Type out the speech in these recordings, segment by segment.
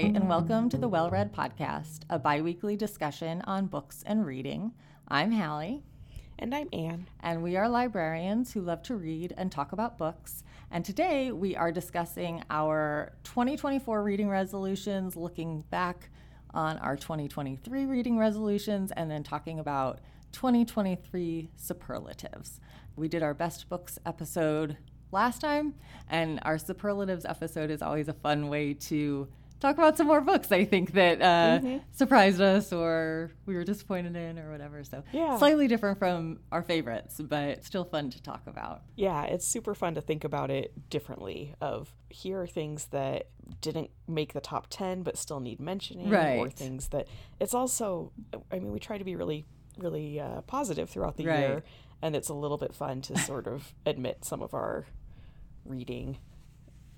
and welcome to the Well Read Podcast, a bi weekly discussion on books and reading. I'm Halle. And I'm Ann. And we are librarians who love to read and talk about books. And today we are discussing our 2024 reading resolutions, looking back on our 2023 reading resolutions, and then talking about 2023 superlatives. We did our best books episode last time, and our superlatives episode is always a fun way to talk about some more books I think that uh, mm-hmm. surprised us or we were disappointed in or whatever. So yeah. slightly different from our favorites, but still fun to talk about. Yeah, it's super fun to think about it differently of here are things that didn't make the top 10 but still need mentioning right. or things that it's also I mean we try to be really really uh, positive throughout the right. year and it's a little bit fun to sort of admit some of our reading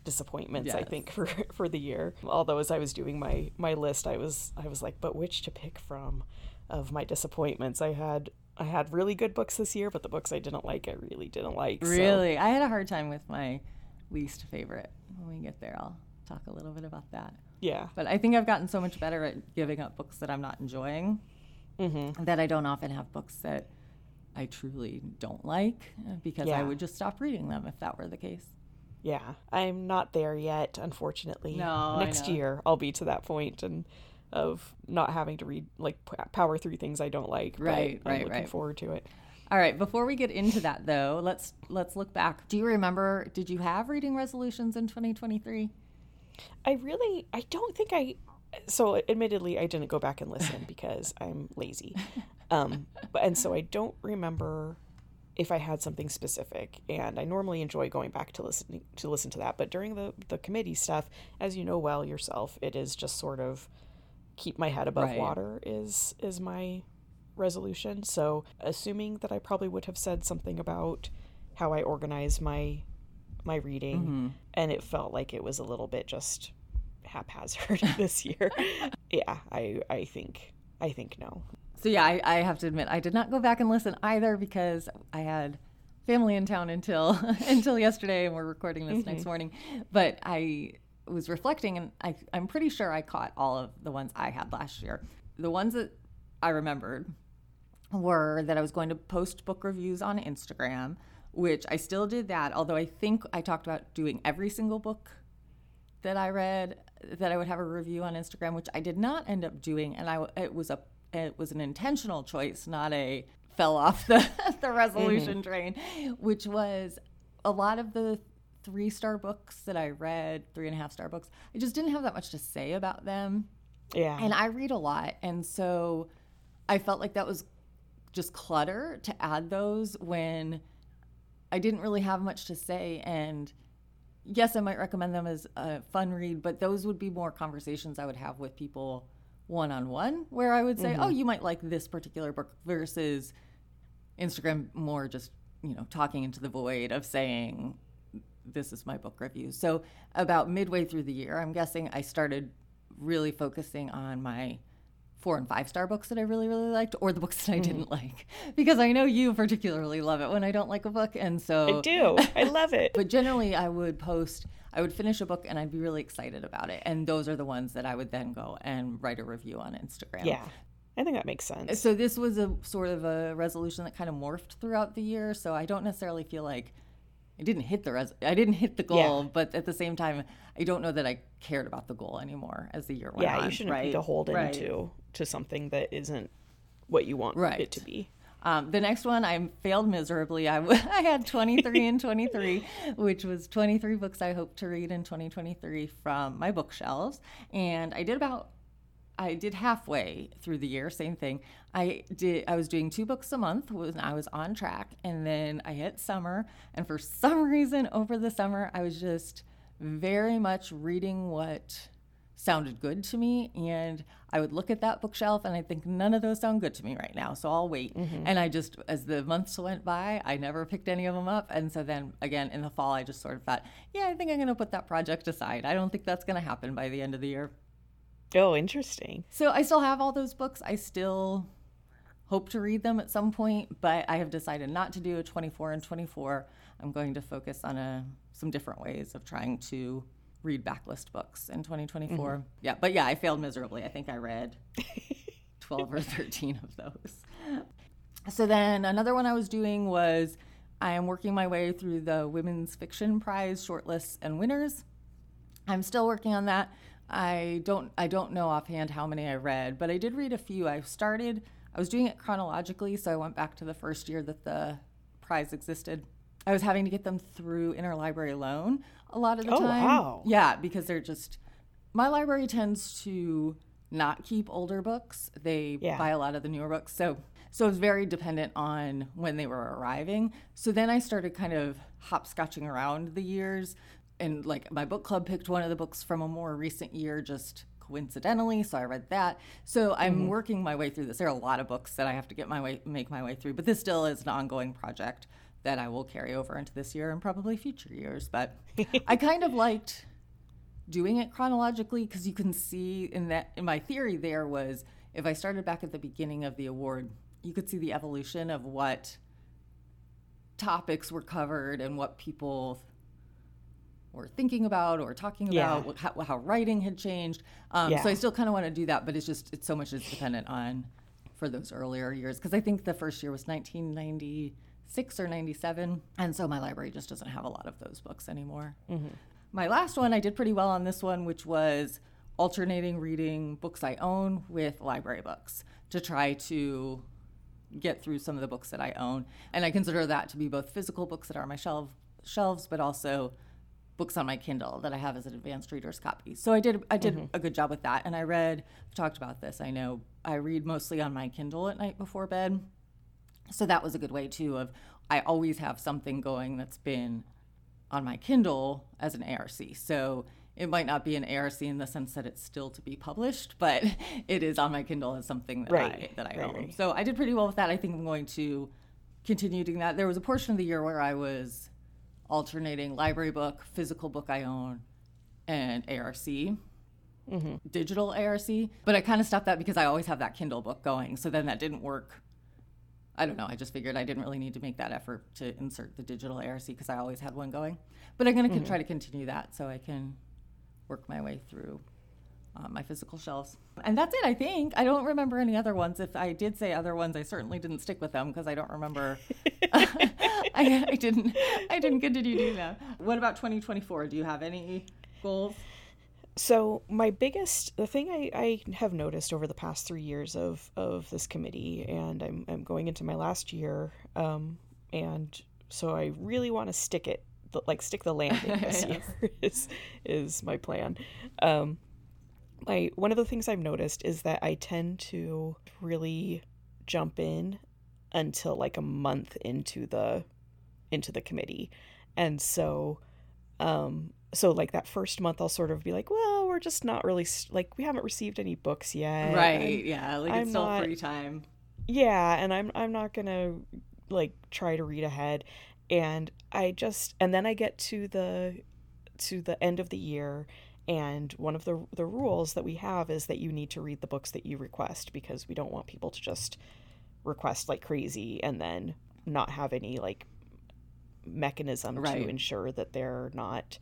disappointments yes. i think for for the year although as i was doing my my list i was i was like but which to pick from of my disappointments i had i had really good books this year but the books i didn't like i really didn't like really so. i had a hard time with my least favorite when we get there i'll talk a little bit about that yeah but i think i've gotten so much better at giving up books that i'm not enjoying mm-hmm. that i don't often have books that i truly don't like because yeah. i would just stop reading them if that were the case yeah, I'm not there yet, unfortunately. No, next year I'll be to that point and of not having to read like power through things I don't like. Right, but right, I'm looking right. forward to it. All right, before we get into that though, let's let's look back. Do you remember did you have reading resolutions in 2023? I really I don't think I so admittedly I didn't go back and listen because I'm lazy. Um and so I don't remember if I had something specific. And I normally enjoy going back to listen to listen to that. But during the the committee stuff, as you know well yourself, it is just sort of keep my head above right. water is is my resolution. So assuming that I probably would have said something about how I organize my my reading mm-hmm. and it felt like it was a little bit just haphazard this year. yeah, I I think I think no. So yeah, I, I, have to admit I did not go back and listen either because I had family in town until until yesterday, and we're recording this mm-hmm. next morning. But I was reflecting, and I, I'm pretty sure I caught all of the ones I had last year. The ones that I remembered were that I was going to post book reviews on Instagram, which I still did that. Although I think I talked about doing every single book that I read that I would have a review on Instagram, which I did not end up doing, and I it was a it was an intentional choice, not a fell off the, the resolution mm-hmm. train, which was a lot of the three star books that I read, three and a half star books, I just didn't have that much to say about them. Yeah. And I read a lot. And so I felt like that was just clutter to add those when I didn't really have much to say. And yes, I might recommend them as a fun read, but those would be more conversations I would have with people one on one, where I would say, mm-hmm. oh, you might like this particular book versus Instagram more just, you know, talking into the void of saying, this is my book review. So, about midway through the year, I'm guessing I started really focusing on my four and five star books that I really, really liked, or the books that I mm. didn't like. Because I know you particularly love it when I don't like a book. And so I do. I love it. but generally, I would post I would finish a book and I'd be really excited about it. And those are the ones that I would then go and write a review on Instagram. Yeah. I think that makes sense. So this was a sort of a resolution that kind of morphed throughout the year. So I don't necessarily feel like I didn't hit the res- I didn't hit the goal, yeah. but at the same time, I don't know that I cared about the goal anymore as the year went yeah, on. Yeah, you shouldn't right? be beholden right. to to something that isn't what you want right. it to be. Um, the next one, I failed miserably. I, w- I had 23 and 23, which was 23 books I hope to read in 2023 from my bookshelves. And I did about, I did halfway through the year, same thing. I did, I was doing two books a month when I was on track. And then I hit summer. And for some reason over the summer, I was just very much reading what sounded good to me and i would look at that bookshelf and i think none of those sound good to me right now so i'll wait mm-hmm. and i just as the months went by i never picked any of them up and so then again in the fall i just sort of thought yeah i think i'm going to put that project aside i don't think that's going to happen by the end of the year oh interesting so i still have all those books i still hope to read them at some point but i have decided not to do a 24 and 24 i'm going to focus on a some different ways of trying to read backlist books in 2024. Mm-hmm. Yeah, but yeah, I failed miserably. I think I read 12 or 13 of those. So then another one I was doing was I am working my way through the Women's Fiction Prize shortlists and winners. I'm still working on that. I don't I don't know offhand how many I read, but I did read a few. I started I was doing it chronologically, so I went back to the first year that the prize existed. I was having to get them through interlibrary loan a lot of the oh, time. Wow. Yeah, because they're just my library tends to not keep older books. They yeah. buy a lot of the newer books. So so it was very dependent on when they were arriving. So then I started kind of hopscotching around the years and like my book club picked one of the books from a more recent year just coincidentally so i read that so i'm mm-hmm. working my way through this there are a lot of books that i have to get my way make my way through but this still is an ongoing project that i will carry over into this year and probably future years but i kind of liked doing it chronologically because you can see in that in my theory there was if i started back at the beginning of the award you could see the evolution of what topics were covered and what people or thinking about or talking about yeah. how, how, writing had changed. Um, yeah. So I still kind of want to do that, but it's just it's so much is dependent on for those earlier years because I think the first year was 1996 or 97, and so my library just doesn't have a lot of those books anymore. Mm-hmm. My last one, I did pretty well on this one, which was alternating reading books I own with library books to try to get through some of the books that I own. And I consider that to be both physical books that are on my shelf shelves, but also books on my Kindle that I have as an advanced reader's copy. So I did I did mm-hmm. a good job with that, and I read. I've talked about this. I know I read mostly on my Kindle at night before bed, so that was a good way too. Of I always have something going that's been on my Kindle as an ARC. So it might not be an ARC in the sense that it's still to be published, but it is on my Kindle as something that right. I that I right, own. Right. So I did pretty well with that. I think I'm going to continue doing that. There was a portion of the year where I was alternating library book, physical book I own, and ARC. Mm-hmm. Digital ARC, but I kind of stopped that because I always have that Kindle book going. So then that didn't work. I don't know. I just figured I didn't really need to make that effort to insert the digital ARC because I always had one going. But I'm going to mm-hmm. try to continue that so I can work my way through uh, my physical shelves. And that's it, I think. I don't remember any other ones. If I did say other ones, I certainly didn't stick with them because I don't remember. I, I, didn't. I didn't continue doing that. What about 2024? Do you have any goals? So my biggest, the thing I, I have noticed over the past three years of of this committee, and I'm I'm going into my last year, um, and so I really want to stick it like stick the landing this yes. year is is my plan. Um, my one of the things I've noticed is that I tend to really jump in until like a month into the into the committee. And so um so like that first month I'll sort of be like, well, we're just not really like we haven't received any books yet. Right. I'm, yeah, like I'm it's still not, free time. Yeah, and I'm I'm not going to like try to read ahead and I just and then I get to the to the end of the year and one of the the rules that we have is that you need to read the books that you request because we don't want people to just request like crazy and then not have any like mechanism right. to ensure that they're not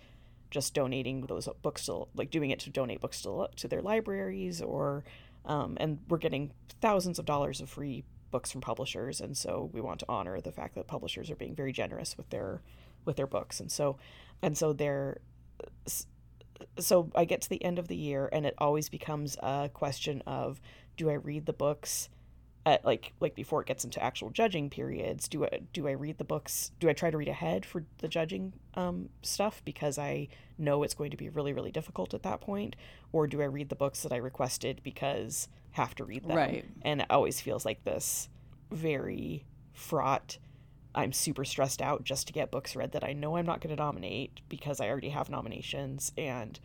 just donating those books to like doing it to donate books to, to their libraries or um, and we're getting thousands of dollars of free books from publishers and so we want to honor the fact that publishers are being very generous with their with their books and so and so they're so I get to the end of the year and it always becomes a question of do I read the books at like like before it gets into actual judging periods? Do I do I read the books do I try to read ahead for the judging um, stuff because I know it's going to be really really difficult at that point? Or do I read the books that I requested because have to read them? Right. And it always feels like this very fraught I'm super stressed out just to get books read that I know I'm not going to nominate because I already have nominations and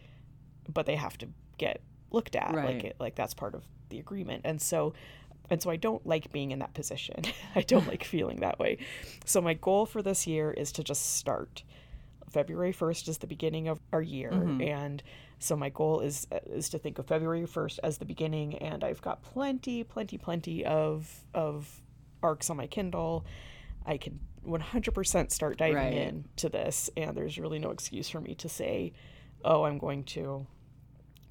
but they have to get looked at right. like it, like that's part of the agreement. And so and so I don't like being in that position. I don't like feeling that way. So my goal for this year is to just start. February 1st is the beginning of our year mm-hmm. and so my goal is is to think of February 1st as the beginning and I've got plenty plenty plenty of of arcs on my Kindle I can 100% start diving right. in to this, and there's really no excuse for me to say, oh, I'm going to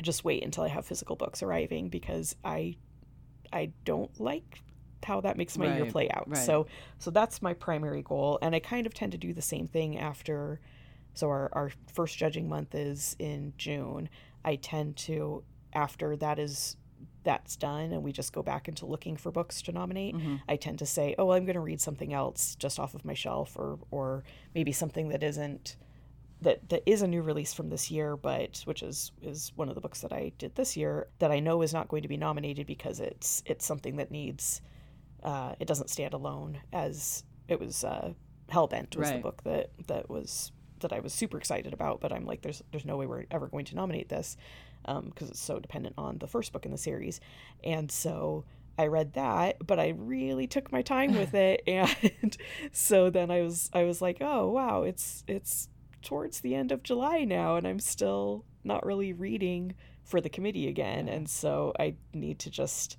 just wait until I have physical books arriving because I I don't like how that makes my right, year play out. Right. So so that's my primary goal and I kind of tend to do the same thing after so our, our first judging month is in June. I tend to after that is that's done and we just go back into looking for books to nominate, mm-hmm. I tend to say, "Oh, I'm going to read something else just off of my shelf or or maybe something that isn't that that is a new release from this year, but which is is one of the books that I did this year that I know is not going to be nominated because it's it's something that needs uh, it doesn't stand alone as it was uh, Hellbent was right. the book that that was that I was super excited about, but I'm like there's there's no way we're ever going to nominate this because um, it's so dependent on the first book in the series, and so. I read that, but I really took my time with it, and so then I was I was like, oh wow, it's it's towards the end of July now, and I'm still not really reading for the committee again. And so I need to just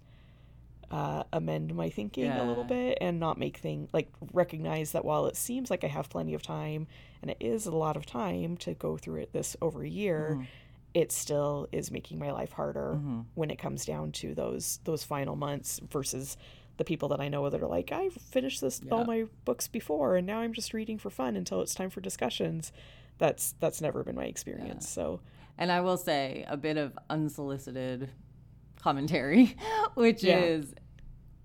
uh, amend my thinking yeah. a little bit and not make things like recognize that while it seems like I have plenty of time, and it is a lot of time to go through it this over a year. Mm. It still is making my life harder mm-hmm. when it comes down to those those final months versus the people that I know that are like, I've finished this yeah. all my books before and now I'm just reading for fun until it's time for discussions. That's that's never been my experience. Yeah. So and I will say a bit of unsolicited commentary, which yeah. is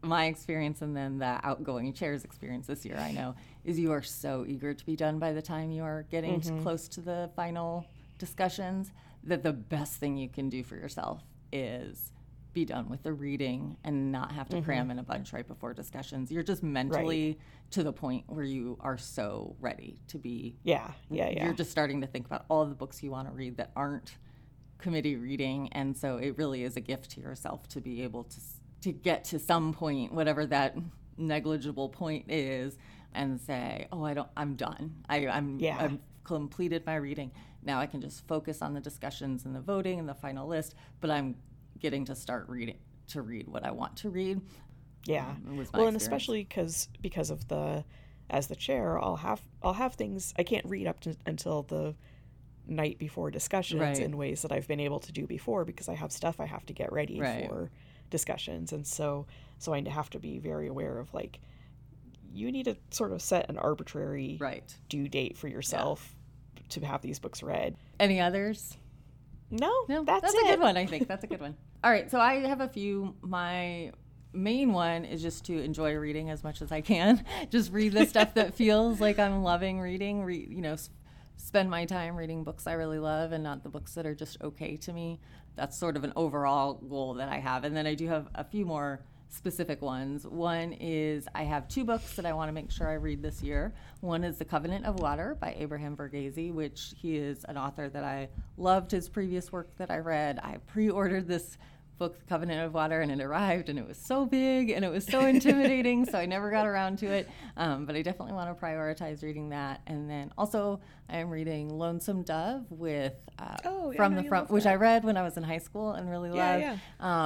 my experience and then the outgoing chair's experience this year, I know, is you are so eager to be done by the time you are getting mm-hmm. close to the final discussions that the best thing you can do for yourself is be done with the reading and not have to mm-hmm. cram in a bunch right before discussions. You're just mentally right. to the point where you are so ready to be. Yeah, yeah, yeah. You're just starting to think about all the books you want to read that aren't committee reading, and so it really is a gift to yourself to be able to to get to some point, whatever that negligible point is, and say, "Oh, I don't. I'm done. I, I'm. Yeah. I've completed my reading. Now I can just focus on the discussions and the voting and the final list. But I'm getting to start reading to read what I want to read. Yeah. Um, well, experience. and especially because because of the as the chair, I'll have I'll have things I can't read up to, until the night before discussions right. in ways that I've been able to do before because I have stuff I have to get ready right. for discussions, and so so I have to be very aware of like you need to sort of set an arbitrary right. due date for yourself. To have these books read. Any others? No, no, that's, that's a good one. I think that's a good one. All right, so I have a few. My main one is just to enjoy reading as much as I can. just read the stuff that feels like I'm loving reading. Re- you know, spend my time reading books I really love and not the books that are just okay to me. That's sort of an overall goal that I have. And then I do have a few more specific ones. One is I have two books that I want to make sure I read this year. One is The Covenant of Water by Abraham Verghese, which he is an author that I loved his previous work that I read. I pre ordered this book, The Covenant of Water, and it arrived, and it was so big and it was so intimidating, so I never got around to it. Um, but I definitely want to prioritize reading that. And then also, I am reading Lonesome Dove with uh, oh, From the Front, which I read when I was in high school and really yeah, loved. Yeah.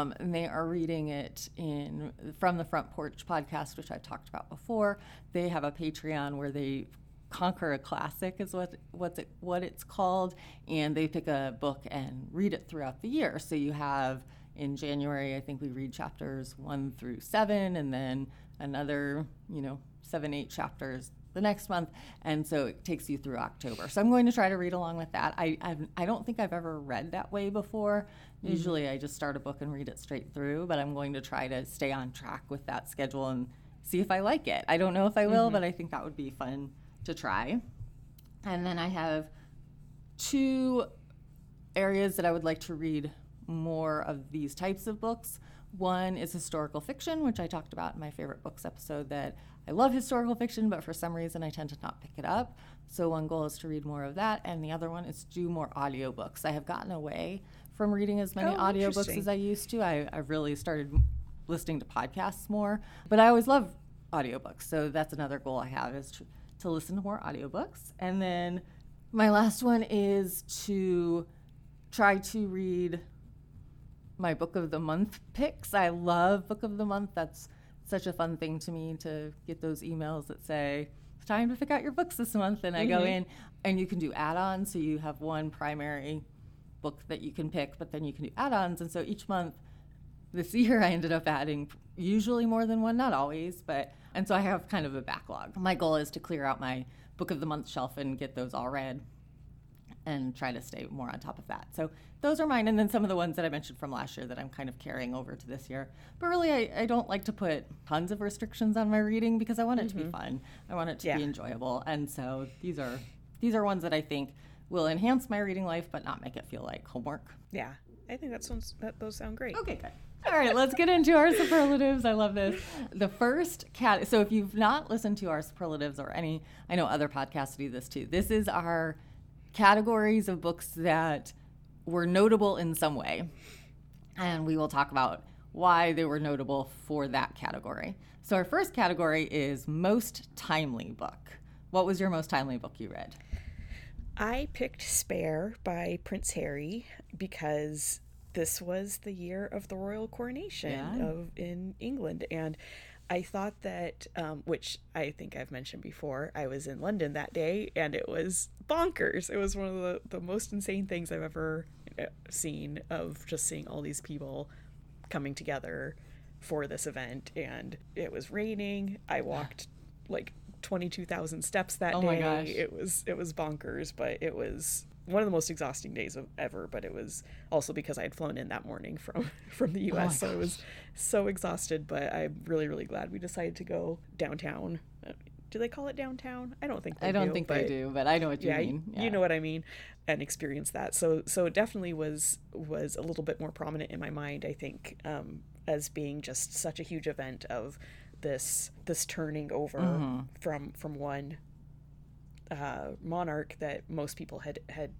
Um, and they are reading it in From the Front Porch podcast, which I've talked about before. They have a Patreon where they conquer a classic is what what's it, what it's called and they pick a book and read it throughout the year so you have in January, I think we read chapters one through seven, and then another, you know, seven, eight chapters the next month, and so it takes you through October. So I'm going to try to read along with that. I I've, I do not think I've ever read that way before. Mm-hmm. Usually, I just start a book and read it straight through, but I'm going to try to stay on track with that schedule and see if I like it. I don't know if I will, mm-hmm. but I think that would be fun to try. And then I have two areas that I would like to read more of these types of books. One is historical fiction, which I talked about in my favorite books episode that I love historical fiction, but for some reason I tend to not pick it up. So one goal is to read more of that, and the other one is do more audiobooks. I have gotten away from reading as many oh, audiobooks as I used to. I, I've really started listening to podcasts more, but I always love audiobooks. So that's another goal I have is to, to listen to more audiobooks. And then my last one is to try to read my book of the month picks. I love book of the month. That's such a fun thing to me to get those emails that say it's time to pick out your books this month and I mm-hmm. go in and you can do add-ons so you have one primary book that you can pick, but then you can do add ons. And so each month this year, I ended up adding usually more than one, not always, but, and so I have kind of a backlog. My goal is to clear out my book of the month shelf and get those all read and try to stay more on top of that. So those are mine. And then some of the ones that I mentioned from last year that I'm kind of carrying over to this year. But really, I, I don't like to put tons of restrictions on my reading because I want it mm-hmm. to be fun. I want it to yeah. be enjoyable. And so these are these are ones that I think will enhance my reading life, but not make it feel like homework. Yeah, I think that sounds that those sound great. Okay, good. All right, let's get into our superlatives. I love this. The first cat. So if you've not listened to our superlatives or any, I know other podcasts do this too. This is our categories of books that were notable in some way. And we will talk about why they were notable for that category. So, our first category is most timely book. What was your most timely book you read? I picked Spare by Prince Harry because this was the year of the royal coronation yeah. of in England and I thought that, um, which I think I've mentioned before, I was in London that day and it was bonkers. It was one of the, the most insane things I've ever uh, seen of just seeing all these people coming together for this event. And it was raining. I walked like 22,000 steps that oh day. It was, it was bonkers, but it was one of the most exhausting days of ever, but it was also because I had flown in that morning from from the U.S. Oh so I was so exhausted. But I'm really really glad we decided to go downtown. Uh, do they call it downtown? I don't think I don't do, think they do, but I know what you yeah, mean. Yeah. You know what I mean, and experience that. So so it definitely was was a little bit more prominent in my mind. I think um, as being just such a huge event of this this turning over mm-hmm. from from one uh, monarch that most people had had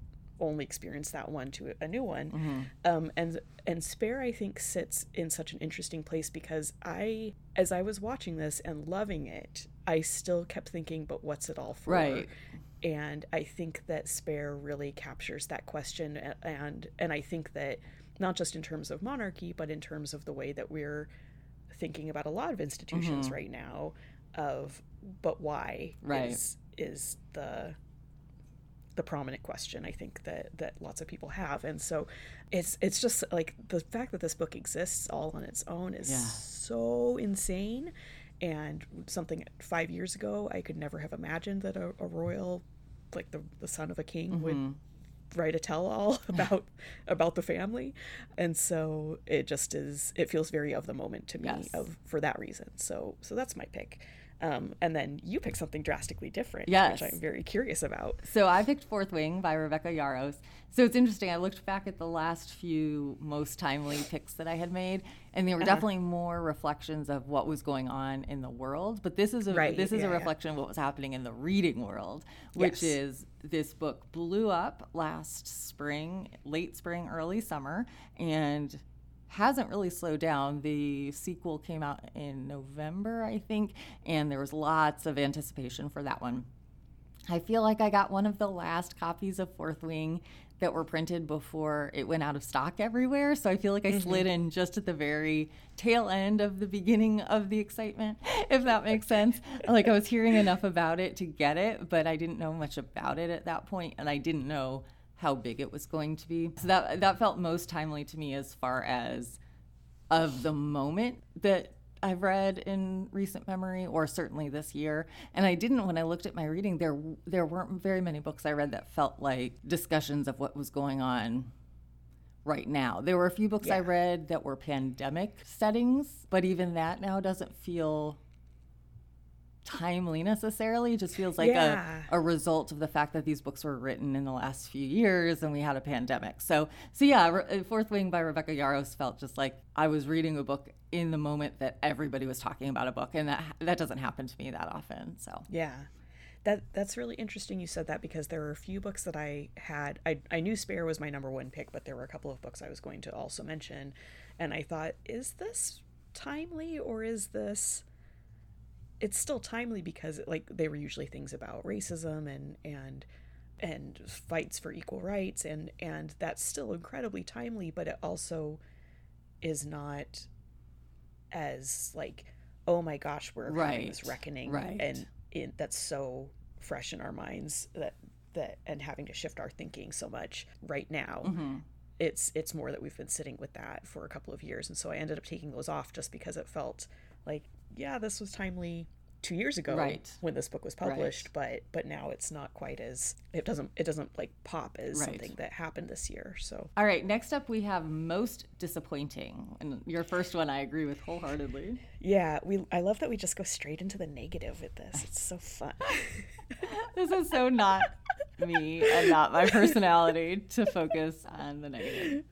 only experienced that one to a new one. Mm-hmm. Um, and and Spare I think sits in such an interesting place because I as I was watching this and loving it, I still kept thinking, but what's it all for? Right. And I think that Spare really captures that question and and I think that not just in terms of monarchy, but in terms of the way that we're thinking about a lot of institutions mm-hmm. right now of but why right. is is the the prominent question I think that that lots of people have and so it's it's just like the fact that this book exists all on its own is yeah. so insane and something 5 years ago I could never have imagined that a, a royal like the the son of a king mm-hmm. would write a tell-all about about the family and so it just is it feels very of the moment to me yes. of for that reason so so that's my pick um, and then you picked something drastically different, yes. which I'm very curious about. So I picked Fourth Wing by Rebecca Yarros. So it's interesting. I looked back at the last few most timely picks that I had made, and they were uh-huh. definitely more reflections of what was going on in the world. But this is a right. this is yeah, a reflection yeah. of what was happening in the reading world, which yes. is this book blew up last spring, late spring, early summer, and hasn't really slowed down. The sequel came out in November, I think, and there was lots of anticipation for that one. I feel like I got one of the last copies of Fourth Wing that were printed before it went out of stock everywhere. So I feel like I mm-hmm. slid in just at the very tail end of the beginning of the excitement, if that makes sense. like I was hearing enough about it to get it, but I didn't know much about it at that point, and I didn't know how big it was going to be. So that that felt most timely to me as far as of the moment that I've read in recent memory, or certainly this year. And I didn't when I looked at my reading. There there weren't very many books I read that felt like discussions of what was going on right now. There were a few books yeah. I read that were pandemic settings, but even that now doesn't feel timely necessarily. It just feels like yeah. a, a result of the fact that these books were written in the last few years and we had a pandemic. So, so yeah, Re- uh, Fourth Wing by Rebecca Yarros felt just like I was reading a book in the moment that everybody was talking about a book, and that that doesn't happen to me that often. So yeah. That, that's really interesting you said that because there were a few books that I had. I, I knew Spare was my number one pick, but there were a couple of books I was going to also mention. And I thought, is this timely or is this it's still timely because like they were usually things about racism and and and fights for equal rights and and that's still incredibly timely but it also is not as like oh my gosh we're right. having this reckoning right. and it, that's so fresh in our minds that that and having to shift our thinking so much right now mm-hmm. it's it's more that we've been sitting with that for a couple of years and so I ended up taking those off just because it felt like yeah, this was timely two years ago Right. when this book was published, but but now it's not quite as it doesn't it doesn't like pop as Right. something that happened this year. So All right, next up we have most disappointing. And your first one I agree with wholeheartedly. Yeah, we I love that we just go straight into the negative with this. It's so fun. This is so not me and not my personality to focus on the negative.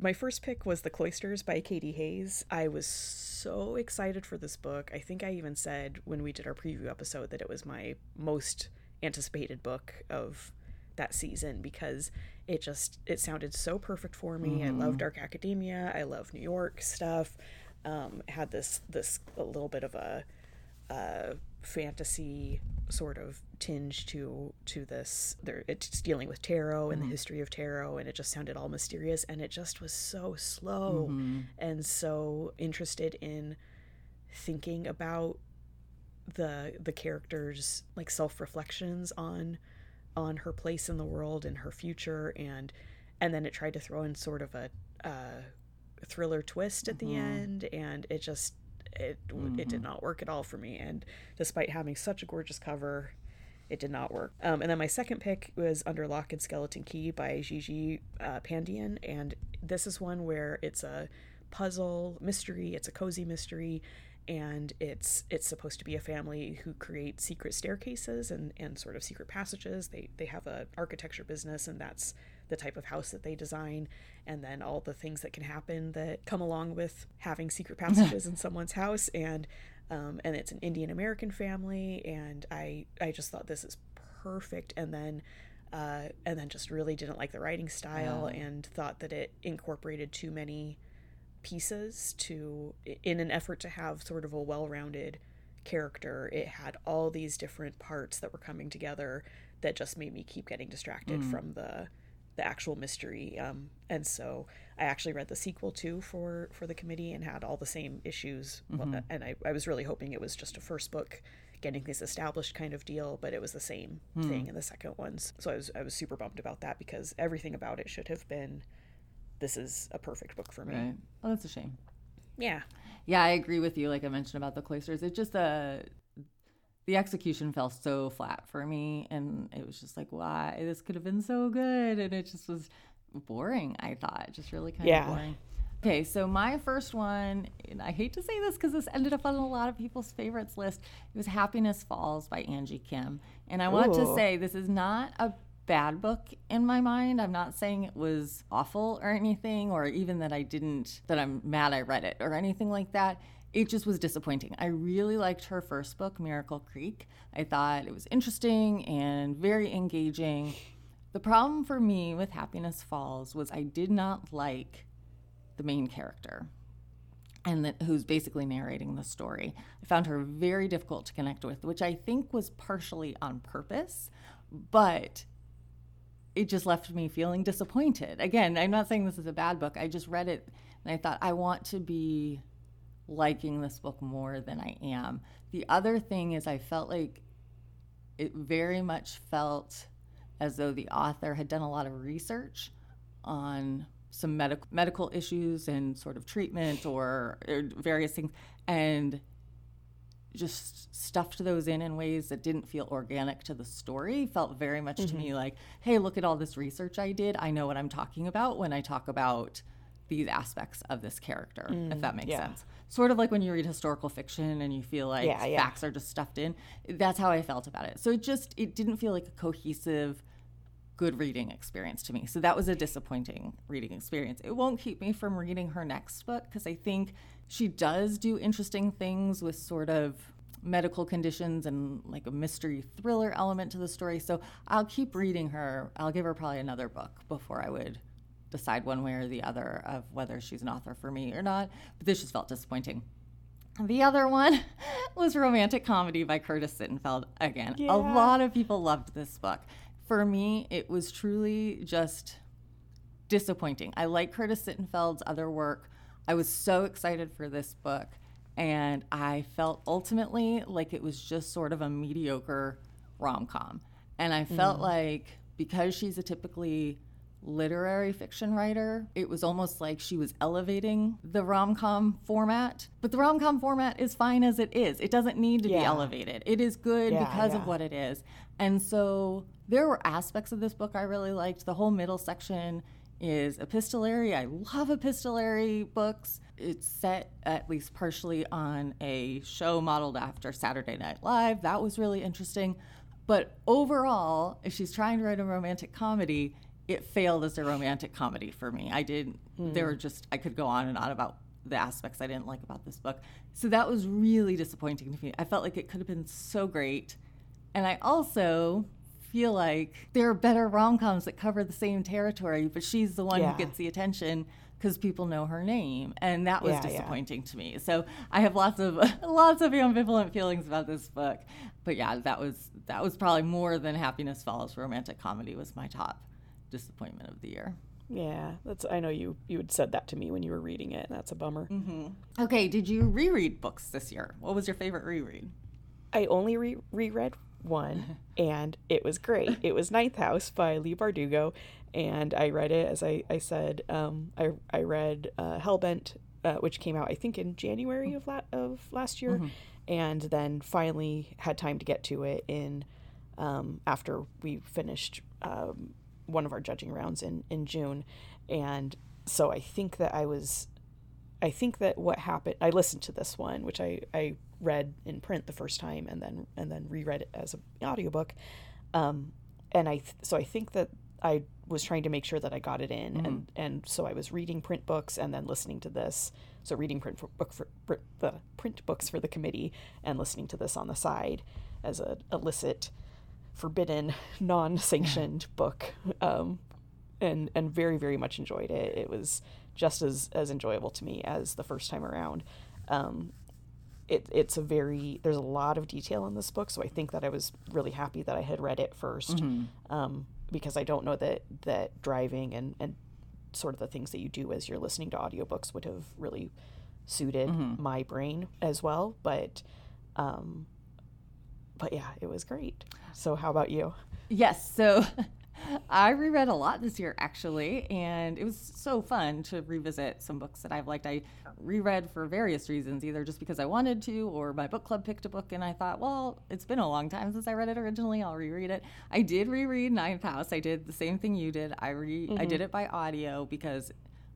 My first pick was The Cloisters by Katy Hays. I was so excited for this book. I think I even said when we did our preview episode that it was my most anticipated book of that season because it just it sounded so perfect for me. I love mm-hmm. dark academia. I love New York stuff. Um, had this this a little bit of a uh, fantasy sort of tinge to to this. There, it's dealing with tarot and the history of tarot, and it just sounded all mysterious, and it just was so slow and so interested in thinking about the the characters like self reflections on on her place in the world and her future and and then it tried to throw in sort of a uh, thriller twist at the end and it just it it did not work at all for me and despite having such a gorgeous cover it did not work. Um, and then my second pick was under lock and skeleton key by gigi uh, pandian and this is one where it's a puzzle mystery it's a cozy mystery and it's it's supposed to be a family who create secret staircases and and sort of secret passages. They they have a architecture business and that's the type of house that they design and then all the things that can happen that come along with having secret passages in someone's house. And um, and it's an Indian American family and I I just thought this is perfect. And then uh, and then just really didn't like the writing style and thought that it incorporated too many pieces to in an effort to have sort of a well-rounded character it had all these different parts that were coming together that just made me keep getting distracted from the the actual mystery um, and so i actually read the sequel too for for the committee and had all the same issues Well, and I, I was really hoping it was just a first book getting this established kind of deal but it was the same thing in the second ones so i was i was super bummed about that because everything about it should have been this is a perfect book for me Right. Oh, that's a shame. yeah Yeah, I agree with you. Like I mentioned about the cloisters, it just uh, the execution fell so flat for me, and it was just like, why this could have been so good, and it just was boring. I thought just really kind Yeah. of boring. Okay, so my first one, and I hate to say this because this ended up on a lot of people's favorites list. It was Happiness Falls by Angie Kim. And I want to say this is not a bad book in my mind. I'm not saying it was awful or anything, or even that I didn't, that I'm mad I read it or anything like that. It just was disappointing. I really liked her first book, Miracle Creek. I thought it was interesting and very engaging. The problem for me with Happiness Falls was I did not like the main character and that, who's basically narrating the story. I found her very difficult to connect with, which I think was partially on purpose, but it just left me feeling disappointed. Again, I'm not saying this is a bad book. I just read it and I thought I want to be liking this book more than I am. The other thing is I felt like it very much felt as though the author had done a lot of research on some medical medical issues and sort of treatment or, or various things and just stuffed those in in ways that didn't feel organic to the story felt very much to me mm-hmm. like hey look at all this research i did i know what i'm talking about when i talk about these aspects of this character if mm, that makes yeah. sense sort of like when you read historical fiction and you feel like Yeah, yeah. facts are just stuffed in that's how i felt about it so it just it didn't feel like a cohesive good reading experience to me. So that was a disappointing reading experience. It won't keep me from reading her next book because I think she does do interesting things with sort of medical conditions and like a mystery thriller element to the story. So I'll keep reading her. I'll give her probably another book before I would decide one way or the other of whether she's an author for me or not. But this just felt disappointing. The other one was Romantic Comedy by Curtis Sittenfeld. Again, Yeah. a lot of people loved this book. For me, it was truly just disappointing. I like Curtis Sittenfeld's other work. I was so excited for this book, and I felt ultimately like it was just sort of a mediocre rom com. And I felt mm. like because she's a typically literary fiction writer. It was almost like she was elevating the rom com format. But the rom com format is fine as it is, it doesn't need to be elevated. It is good Yeah, because of what it is. And so there were aspects of this book I really liked. The whole middle section is epistolary. I love epistolary books. It's set at least partially on a show modeled after Saturday Night Live. That was really interesting. But overall, if she's trying to write a romantic comedy, it failed as a romantic comedy for me. I did, hmm. there were just, I could go on and on about the aspects I didn't like about this book. So that was really disappointing to me. I felt like it could have been so great. And I also feel like there are better rom coms that cover the same territory, but she's the one Yeah. who gets the attention because people know her name, and that was Yeah, yeah. disappointing to me. So I have lots of lots of ambivalent feelings about this book, but yeah, that was that was probably more than Happiness Falls romantic comedy was my top disappointment of the year. Yeah, that's. I know you you had said that to me when you were reading it, and that's a bummer. Mm-hmm. Okay, did you reread books this year? What was your favorite reread? I only re- reread one, and it was great. It was Ninth House by Leigh Bardugo, and I read it as I I said. Um, I I read uh, Hellbent, uh, which came out I think in January of la- of last year, and then finally had time to get to it in um, after we finished um, one of our judging rounds in in June, and so I think that I was I think that what happened I listened to this one which I, I read in print the first time and then and then reread it as an audiobook. Um, and I th- so I think that I was trying to make sure that I got it in. And and so I was reading print books and then listening to this. So reading print for, book for the print books for the committee and listening to this on the side as a illicit forbidden non-sanctioned book um, and and very very much enjoyed it. It was just as as enjoyable to me as the first time around. Um, it it's a very there's a lot of detail in this book, so I think that I was really happy that I had read it 1st um, because I don't know that that driving and and sort of the things that you do as you're listening to audiobooks would have really suited my brain as well, but. Um, but yeah, it was great. So how about you? Yes. So I reread a lot this year, actually, and it was so fun to revisit some books that I've liked. I reread for various reasons, either just because I wanted to, or my book club picked a book and I thought, well, it's been a long time since I read it originally. I'll reread it. I did reread Ninth House. I did the same thing you did. I re I did mm-hmm. it by audio because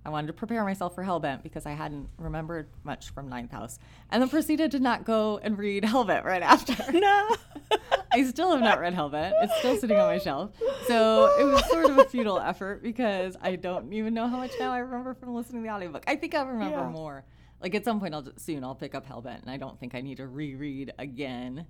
I wanted to prepare myself for Hellbent because I hadn't remembered much from Ninth House, and then proceeded to not go and read Hellbent right after. No. I still have not read Hellbent. It's still sitting on my shelf. So it was sort of a futile effort because I don't even know how much now I remember from listening to the audiobook. I think I'll remember Yeah. more. Like at some point, I'll just, soon I'll pick up Hellbent, and I don't think I need to reread again.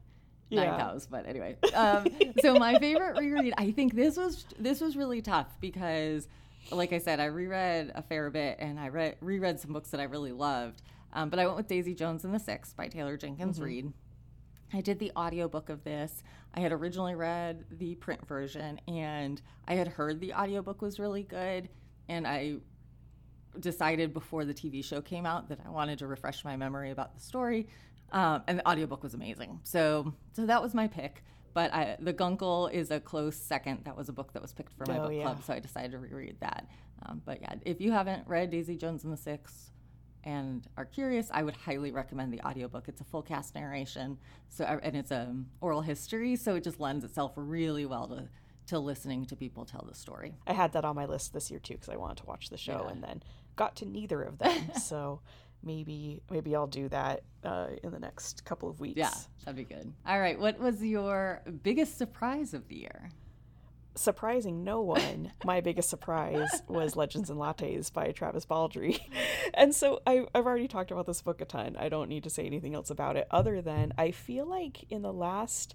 Ninth Yeah. House, but anyway. Um, so my favorite reread, I think this was this was really tough because, like I said, I reread a fair bit, and I read reread some books that I really loved. Um, but I went with Daisy Jones and the Six by Taylor Jenkins Reid. I did the audiobook of this. I had originally read the print version and I had heard the audiobook was really good and I decided before the TV show came out that I wanted to refresh my memory about the story. Um, and the audiobook was amazing. So so that was my pick. But I, The Guncle is a close second. That was a book that was picked for my Oh, book yeah. club, so I decided to reread that. Um, but yeah, if you haven't read Daisy Jones and the Six, and are curious, I would highly recommend the audiobook. It's a full cast narration, so and it's a oral history, so it just lends itself really well to to listening to people tell the story. I had that on my list this year too because I wanted to watch the show Yeah. and then got to neither of them. so maybe maybe I'll do that uh, in the next couple of weeks. Yeah, that'd be good. All right, what was your biggest surprise of the year? Surprising no one, my biggest surprise was Legends and Lattes by Travis Baldree. and so I, I've already talked about this book a ton. I don't need to say anything else about it other than I feel like in the last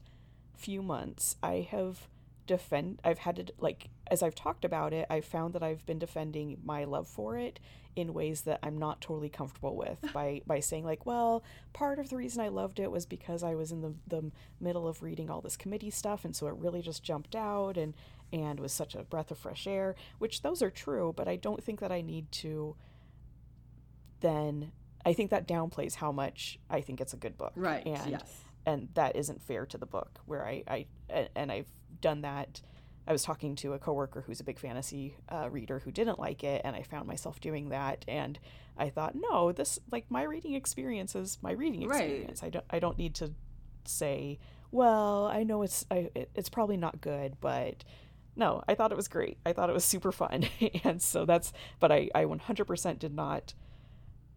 few months I have defend I've had to like as I've talked about it I've found that I've been defending my love for it in ways that I'm not totally comfortable with by by saying like well part of the reason I loved it was because I was in the the middle of reading all this committee stuff and so it really just jumped out and and was such a breath of fresh air which those are true but I don't think that I need to then I think that downplays how much I think it's a good book Right. and and that isn't fair to the book where I, I and I've done that I was talking to a coworker who's a big fantasy uh, reader who didn't like it, and I found myself doing that. And I thought, no, this like my reading experience is my reading experience. Right. I don't I don't need to say, well, I know it's I, it's probably not good, but no, I thought it was great. I thought it was super fun, and so that's. But I I 100% did not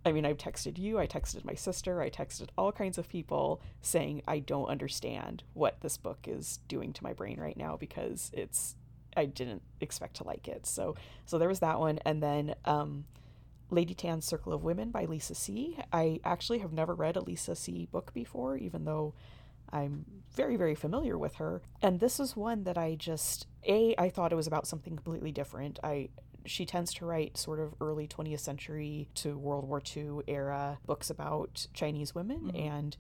I mean, I've texted you, I texted my sister, I texted all kinds of people saying I don't understand what this book is doing to my brain right now because it's I didn't expect to like it. So so there was that one and then um Lady Tan's Circle of Women by Lisa See. I actually have never read a Lisa See book before, even though I'm very, very familiar with her. And this is one that I just, A, I thought it was about something completely different. I she tends to write sort of early 20th century to World War II era books about Chinese women, mm-hmm. and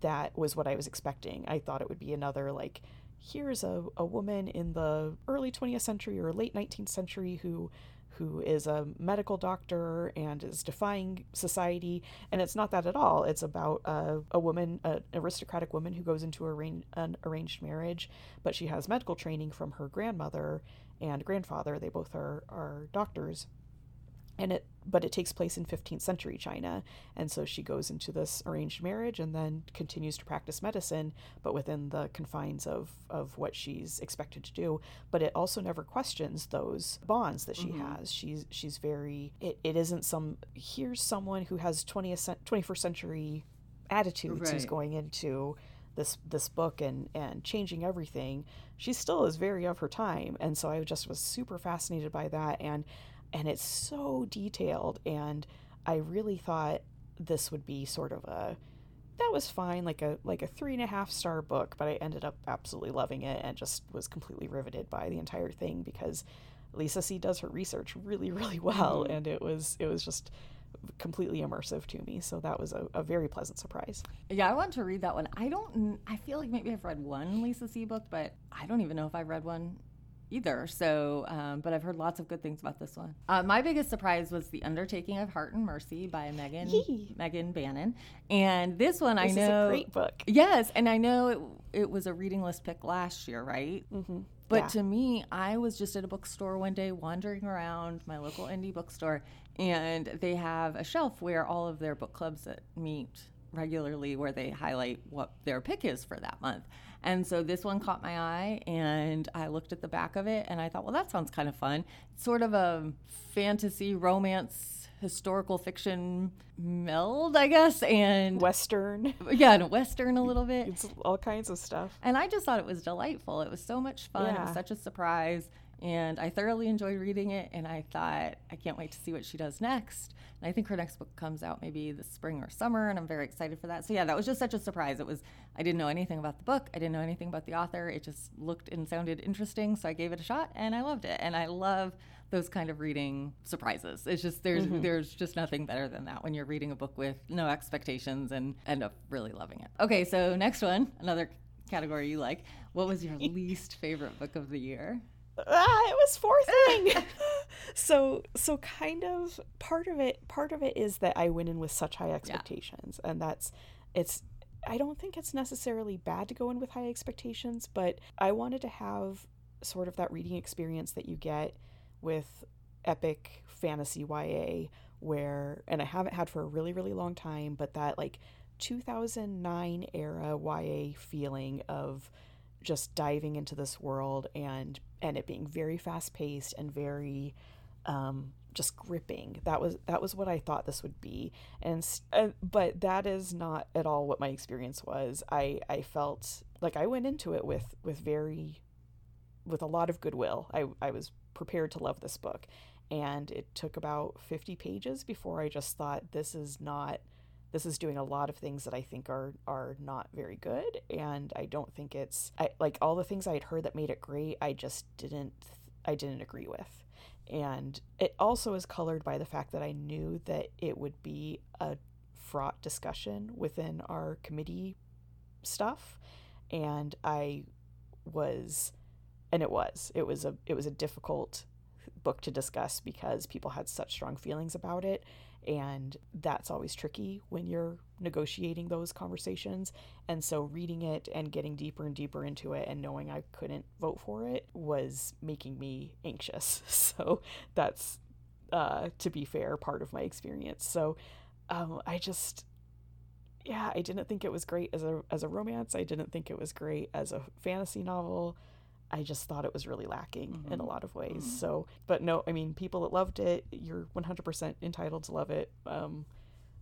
that was what I was expecting. I thought it would be another, like, here's a, a woman in the early 20th century or late 19th century who who is a medical doctor and is defying society. And it's not that at all. It's about a, a woman, an aristocratic woman who goes into arrange, an arranged marriage, but she has medical training from her grandmother and grandfather. They both are, are doctors. And it, but it takes place in 15th century China, and so she goes into this arranged marriage and then continues to practice medicine, but within the confines of of what she's expected to do. But it also never questions those bonds that she mm-hmm. has. She's she's very. It, it isn't some. Here's someone who has 20th 21st century attitudes right. who's going into this this book and and changing everything she still is very of her time and so i just was super fascinated by that and and it's so detailed and i really thought this would be sort of a that was fine like a like a three and a half star book but i ended up absolutely loving it and just was completely riveted by the entire thing because lisa see does her research really really well mm-hmm. and it was it was just completely immersive to me. So that was a, a, very pleasant surprise. Yeah, I want to read that one. I don't, I feel like maybe I've read one Lisa See book, but I don't even know if I've read one either. So, um, but I've heard lots of good things about this one. Uh, my biggest surprise was The Undertaking of Hart and Mercy by Megan Yee. Megan Bannen, and this one this I know is a great book. Yes, and I know it, it was a reading list pick last year, right? Mm-hmm. But yeah. to me, I was just at a bookstore one day, wandering around my local indie bookstore, and they have a shelf where all of their book clubs that meet regularly where they highlight what their pick is for that month. And so this one caught my eye, and I looked at the back of it, and I thought, well, that sounds kind of fun. It's sort of a fantasy romance historical fiction meld, I guess, and western. Yeah, and western a little bit. It's all kinds of stuff. And I just thought it was delightful. It was so much fun. Yeah. It was such a surprise. And I thoroughly enjoyed reading it, and I thought, I can't wait to see what she does next. And I think her next book comes out maybe this spring or summer, and I'm very excited for that. So, yeah, that was just such a surprise. It was, I didn't know anything about the book, I didn't know anything about the author. It just looked and sounded interesting, so I gave it a shot, and I loved it. And I love those kind of reading surprises. It's just, there's, mm-hmm. there's just nothing better than that when you're reading a book with no expectations and end up really loving it. Okay, so next one, another category you like. What was your least favorite book of the year? Ah, it was Fourth Wing. so so kind of part of it part of it is that I went in with such high expectations, yeah. and that's it's. I don't think it's necessarily bad to go in with high expectations, but I wanted to have sort of that reading experience that you get with epic fantasy YA where and I haven't had for a really really long time, but that like 2009 era YA feeling of just diving into this world and and it being very fast paced and very um, just gripping. That was that was what I thought this would be, and uh, but that is not at all what my experience was. I I felt like I went into it with with very with a lot of goodwill. I I was prepared to love this book, and it took about fifty pages before I just thought this is not this is doing a lot of things that I think are are not very good and I don't think it's I, like all the things I had heard that made it great I just didn't I didn't agree with. And it also is colored by the fact that I knew that it would be a fraught discussion within our committee stuff and I was and it was. It was a it was a difficult book to discuss because people had such strong feelings about it and that's always tricky when you're negotiating those conversations. And so reading it and getting deeper and deeper into it and knowing I couldn't vote for it was making me anxious. So that's, uh, to be fair, part of my experience. So um, I just, yeah, I didn't think it was great as a as a romance. I didn't think it was great as a fantasy novel. I just thought it was really lacking mm-hmm. in a lot of ways. Mm-hmm. So, but no, I mean, people that loved it, you're 100% entitled to love it. Um,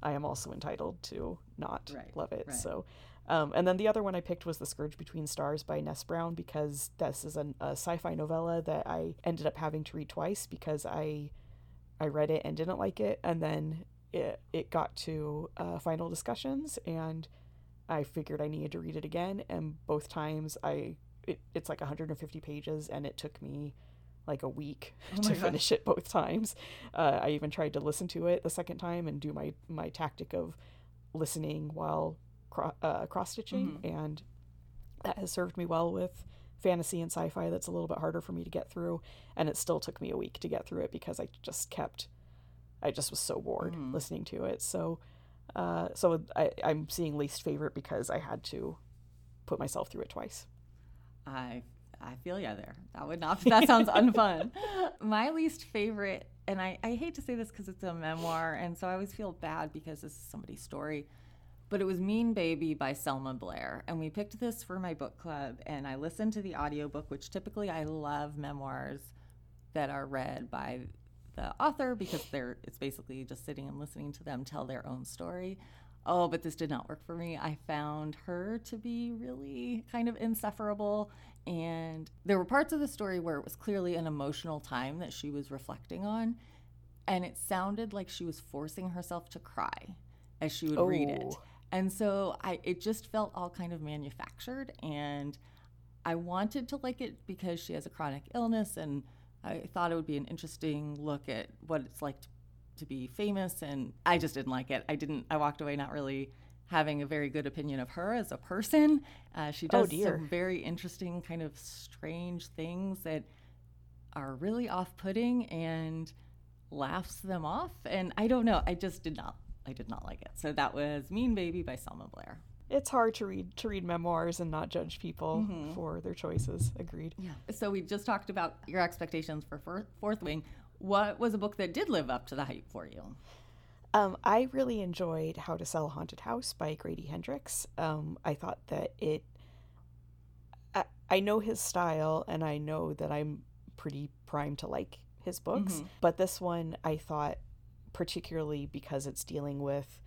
I am also entitled to not right. love it. Right. So, um, and then the other one I picked was The Scourge Between Stars by Ness Brown because this is an, a sci-fi novella that I ended up having to read twice because I I read it and didn't like it, and then it it got to uh, final discussions and I figured I needed to read it again, and both times I it, it's like 150 pages, and it took me like a week oh to finish it both times. Uh, I even tried to listen to it the second time and do my my tactic of listening while cro- uh, cross stitching, mm-hmm. and that has served me well with fantasy and sci-fi. That's a little bit harder for me to get through, and it still took me a week to get through it because I just kept. I just was so bored mm-hmm. listening to it. So, uh, so I, I'm seeing least favorite because I had to put myself through it twice. I I feel you there. That would not. That sounds unfun. My least favorite, and I, I hate to say this because it's a memoir, and so I always feel bad because this is somebody's story. But it was Mean Baby by Selma Blair, and we picked this for my book club, and I listened to the audiobook, which typically I love memoirs that are read by the author because they're it's basically just sitting and listening to them tell their own story. Oh, but this did not work for me. I found her to be really kind of insufferable. And there were parts of the story where it was clearly an emotional time that she was reflecting on. And it sounded like she was forcing herself to cry as she would oh. read it. Oh. And so I it just felt all kind of manufactured and I wanted to like it because she has a chronic illness and I thought it would be an interesting look at what it's like to to be famous and I just didn't like it. I didn't I walked away not really having a very good opinion of her as a person. Uh, she oh, does oh some very interesting kind of strange things that are really off-putting and laughs them off and I don't know. I just did not I did not like it. So that was Mean Baby by Selma Blair. It's hard to read to read memoirs and not judge people mm-hmm. for their choices. Agreed. Yeah. So we just talked about your expectations for Fourth Wing what was a book that did live up to the hype for you? Um, I really enjoyed How to Sell a Haunted House by Grady Hendrix. Um, I thought that it. I, I know his style, and I know that I'm pretty primed to like his books. Mm-hmm. But this one, I thought, particularly because it's dealing with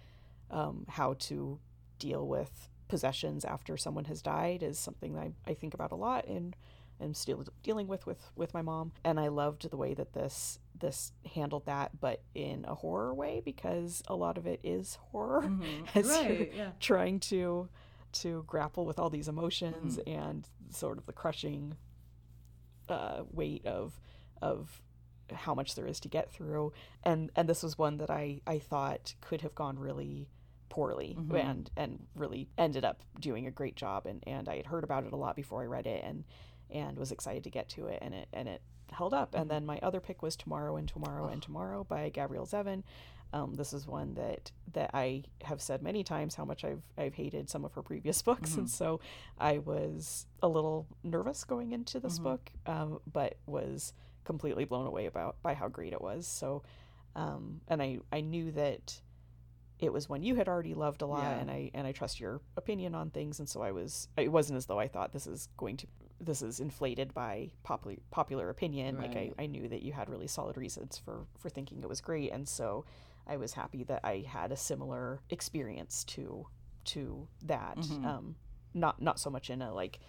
um, how to deal with possessions after someone has died, is something that I, I think about a lot in am still dealing with with with my mom and i loved the way that this this handled that but in a horror way because a lot of it is horror mm-hmm. as right, yeah. trying to to grapple with all these emotions mm-hmm. and sort of the crushing uh, weight of of how much there is to get through and and this was one that i i thought could have gone really poorly mm-hmm. and and really ended up doing a great job and and i had heard about it a lot before i read it and and was excited to get to it and it and it held up and then my other pick was tomorrow and tomorrow oh. and tomorrow by gabrielle zevin um, this is one that that I have said many times how much I've I've hated some of her previous books, mm-hmm. and so I was a little nervous going into this mm-hmm. book, um, but was completely blown away about by how great it was. So, um, and I I knew that it was one you had already loved a lot, yeah. and I and I trust your opinion on things, and so I was it wasn't as though I thought this is going to this is inflated by popular popular opinion. Right. Like I, I knew that you had really solid reasons for for thinking it was great, and so I was happy that I had a similar experience to to that. Mm-hmm. Um, not not so much in a like,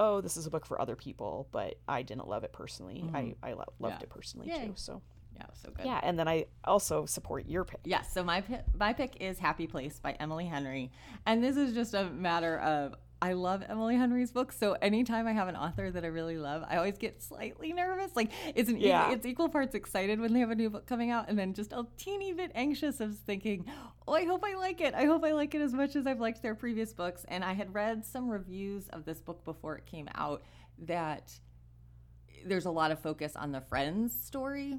oh, this is a book for other people, but I didn't love it personally. Mm-hmm. I I lo- loved yeah. it personally Yay. too. So. Yeah, so good. Yeah, and then I also support your pick. Yes, yeah, so my pick, my pick is Happy Place by Emily Henry, and this is just a matter of I love Emily Henry's books, so anytime I have an author that I really love, I always get slightly nervous. Like it's an yeah. it's equal parts excited when they have a new book coming out, and then just a teeny bit anxious of thinking, "Oh, I hope I like it. I hope I like it as much as I've liked their previous books." And I had read some reviews of this book before it came out that there's a lot of focus on the friends story,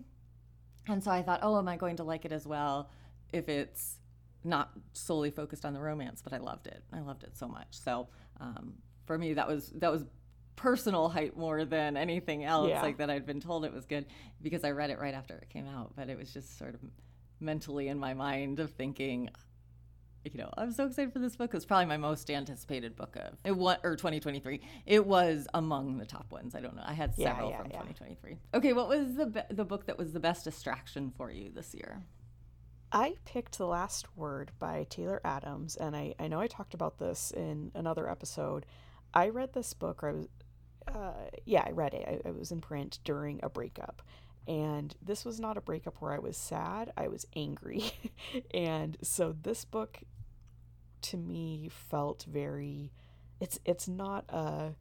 and so I thought, "Oh, am I going to like it as well if it's not solely focused on the romance, but I loved it. I loved it so much. So um, for me, that was that was personal hype more than anything else. Yeah. Like that I'd been told it was good because I read it right after it came out, but it was just sort of mentally in my mind of thinking. You know, I'm so excited for this book. It's probably my most anticipated book of it was, or 2023. It was among the top ones. I don't know. I had several yeah, from yeah. 2023. Okay, what was the be- the book that was the best distraction for you this year? I picked The Last Word by Taylor Adams, and I, I know I talked about this in another episode. I read this book, or I was, uh, yeah, I read it. I, I was in print during a breakup. And this was not a breakup where I was sad, I was angry. and so this book to me felt very it's it's not a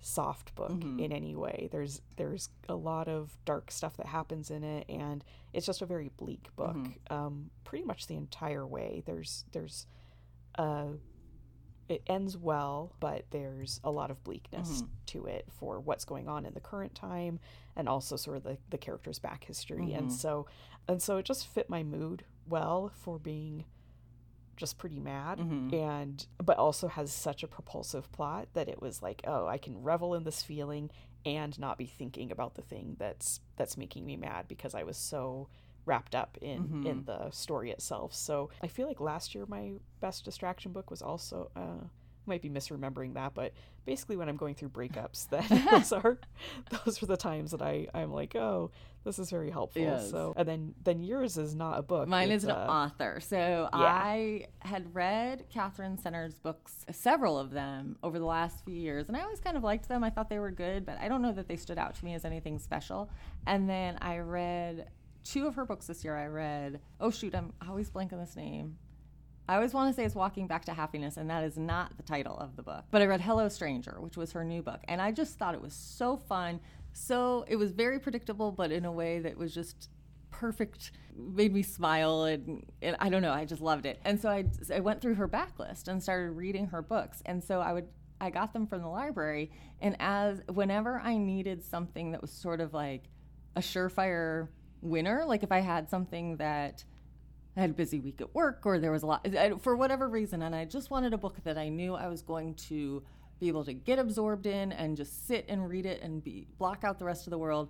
soft book Mhm. in any way. There's there's a lot of dark stuff that happens in it, and it's just a very bleak book. Mhm. Um, pretty much the entire way. There's there's uh, it ends well, but there's a lot of bleakness Mhm. to it for what's going on in the current time, and also sort of the the character's back history. And Mhm. so and so it just fit my mood well for being just pretty mad Mhm. and but also has such a propulsive plot that it was like oh i can revel in this feeling and not be thinking about the thing that's that's making me mad because i was so wrapped up in in the story itself so i feel like last year my best distraction book was also uh might be misremembering that but basically when i'm going through breakups that those are those are the times that i i'm like oh this is very helpful Yes. so and then then yours is not a book Mine is an a- author. So I had read Katherine Center's books, several of them, over the last few years, and I always kind of liked them. I thought they were good, but I don't know that they stood out to me as anything special. And then I read two of her books this year. I read, oh shoot, I'm always blanking this name. I always want to say it's Walking Back to Happiness, and that is not the title of the book. But I read Hello Stranger, which was her new book, and I just thought it was so fun. So it was very predictable, but in a way that was just perfect, made me smile, and, and I don't know, I just loved it. And so I, I went through her backlist and started reading her books, and so I would. I got them from the library, and as whenever I needed something that was sort of like a surefire winner, like if I had something that I had a busy week at work or there was a lot I- for whatever reason and I just wanted a book that I knew I was going to be able to get absorbed in and just sit and read it and be block out the rest of the world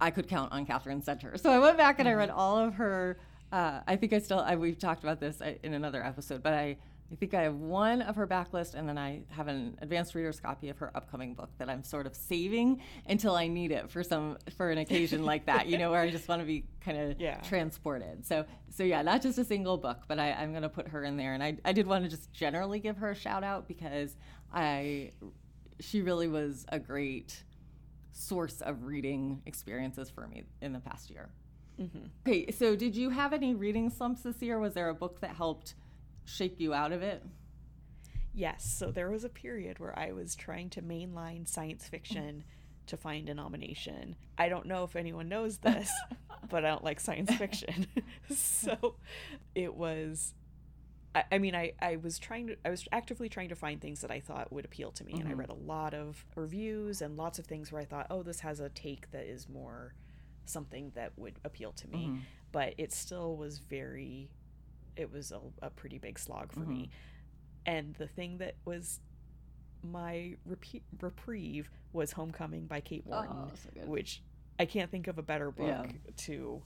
I could count on Katherine Center. So I went back and I read all of her uh, I think I still I, we've talked about this uh, in another episode but I I think I have one of her backlist, and then I have an advanced reader's copy of her upcoming book that I'm sort of saving until I need it for some for an occasion like that. You know, where I just want to be kind of Yeah. transported. So, so yeah, not just a single book, but I, I'm going to put her in there. And I, I did want to just generally give her a shout out because I, she really was a great source of reading experiences for me in the past year. Mm-hmm. Okay, so did you have any reading slumps this year? Was there a book that helped shake you out of it? Yes, so there was a period where I was trying to mainline science fiction to find a nomination. I don't know if anyone knows this, but I don't like science fiction. so it was I, I mean I, I was trying to I was actively trying to find things that I thought would appeal to me and I mm-hmm. read a lot of reviews and lots of things where I thought, oh, this has a take that is more something that would appeal to me. Mm-hmm. But it still was very it was a, a pretty big slog for me. And the thing that was my repeat, reprieve was Homecoming by Kate Morton, Oh, so which I can't think of a better book Yeah. to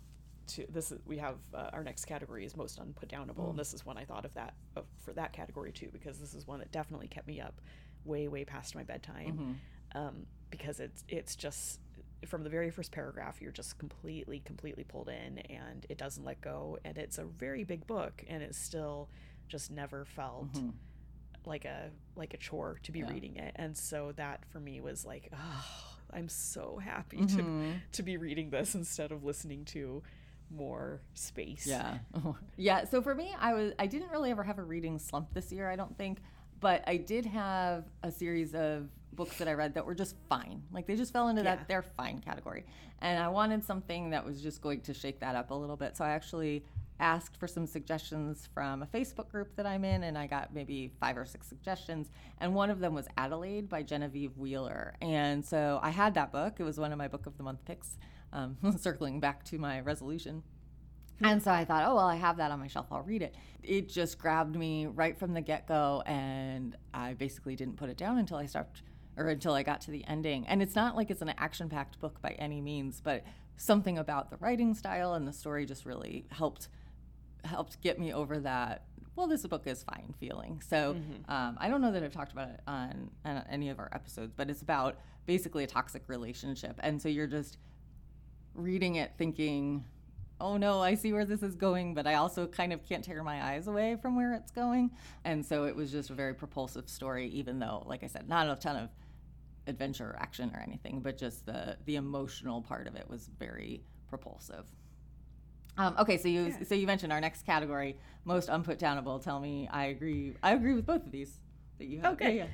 to this is, we have uh, our next category is most unputdownable Mm. and this is one I thought of that of, for that category too because this is one that definitely kept me up way way past my bedtime Mm-hmm. um, because it's it's just from the very first paragraph you're just completely completely pulled in and it doesn't let go and it's a very big book and it still just never felt like a like a chore to be Mm-hmm. Yeah. reading it and so that for me was like oh i'm so happy Mm-hmm. to to be reading this instead of listening to more space Yeah. yeah. So for me, I was I didn't really ever have a reading slump this year, I don't think, but I did have a series of books that I read that were just fine. Like they just fell into Yeah. that they're fine category. And I wanted something that was just going to shake that up a little bit. So I actually asked for some suggestions from a Facebook group that I'm in and I got maybe five or six suggestions and one of them was Adelaide by Genevieve Wheeler. And so I had that book. It was one of my book of the month picks. Um, circling back to my resolution And so I thought, oh, well, I have that on my shelf. I'll read it. It just grabbed me right from the get go. And I basically didn't put it down until I stopped or until I got to the ending. And it's not like it's an action packed book by any means, but something about the writing style and the story just really helped helped get me over that well this book is fine feeling so mm-hmm. um, i don't know that i've talked about it on, on, any of our episodes but it's about basically a toxic relationship and so you're just reading it thinking oh no i see where this is going but i also kind of can't tear my eyes away from where it's going and so it was just a very propulsive story even though like i said not a ton of adventure or action or anything but just the the emotional part of it was very propulsive um, okay, so you yeah. so you mentioned our next category, most unputdownable. Tell me, I agree. I agree with both of these that you have. Okay. Yeah,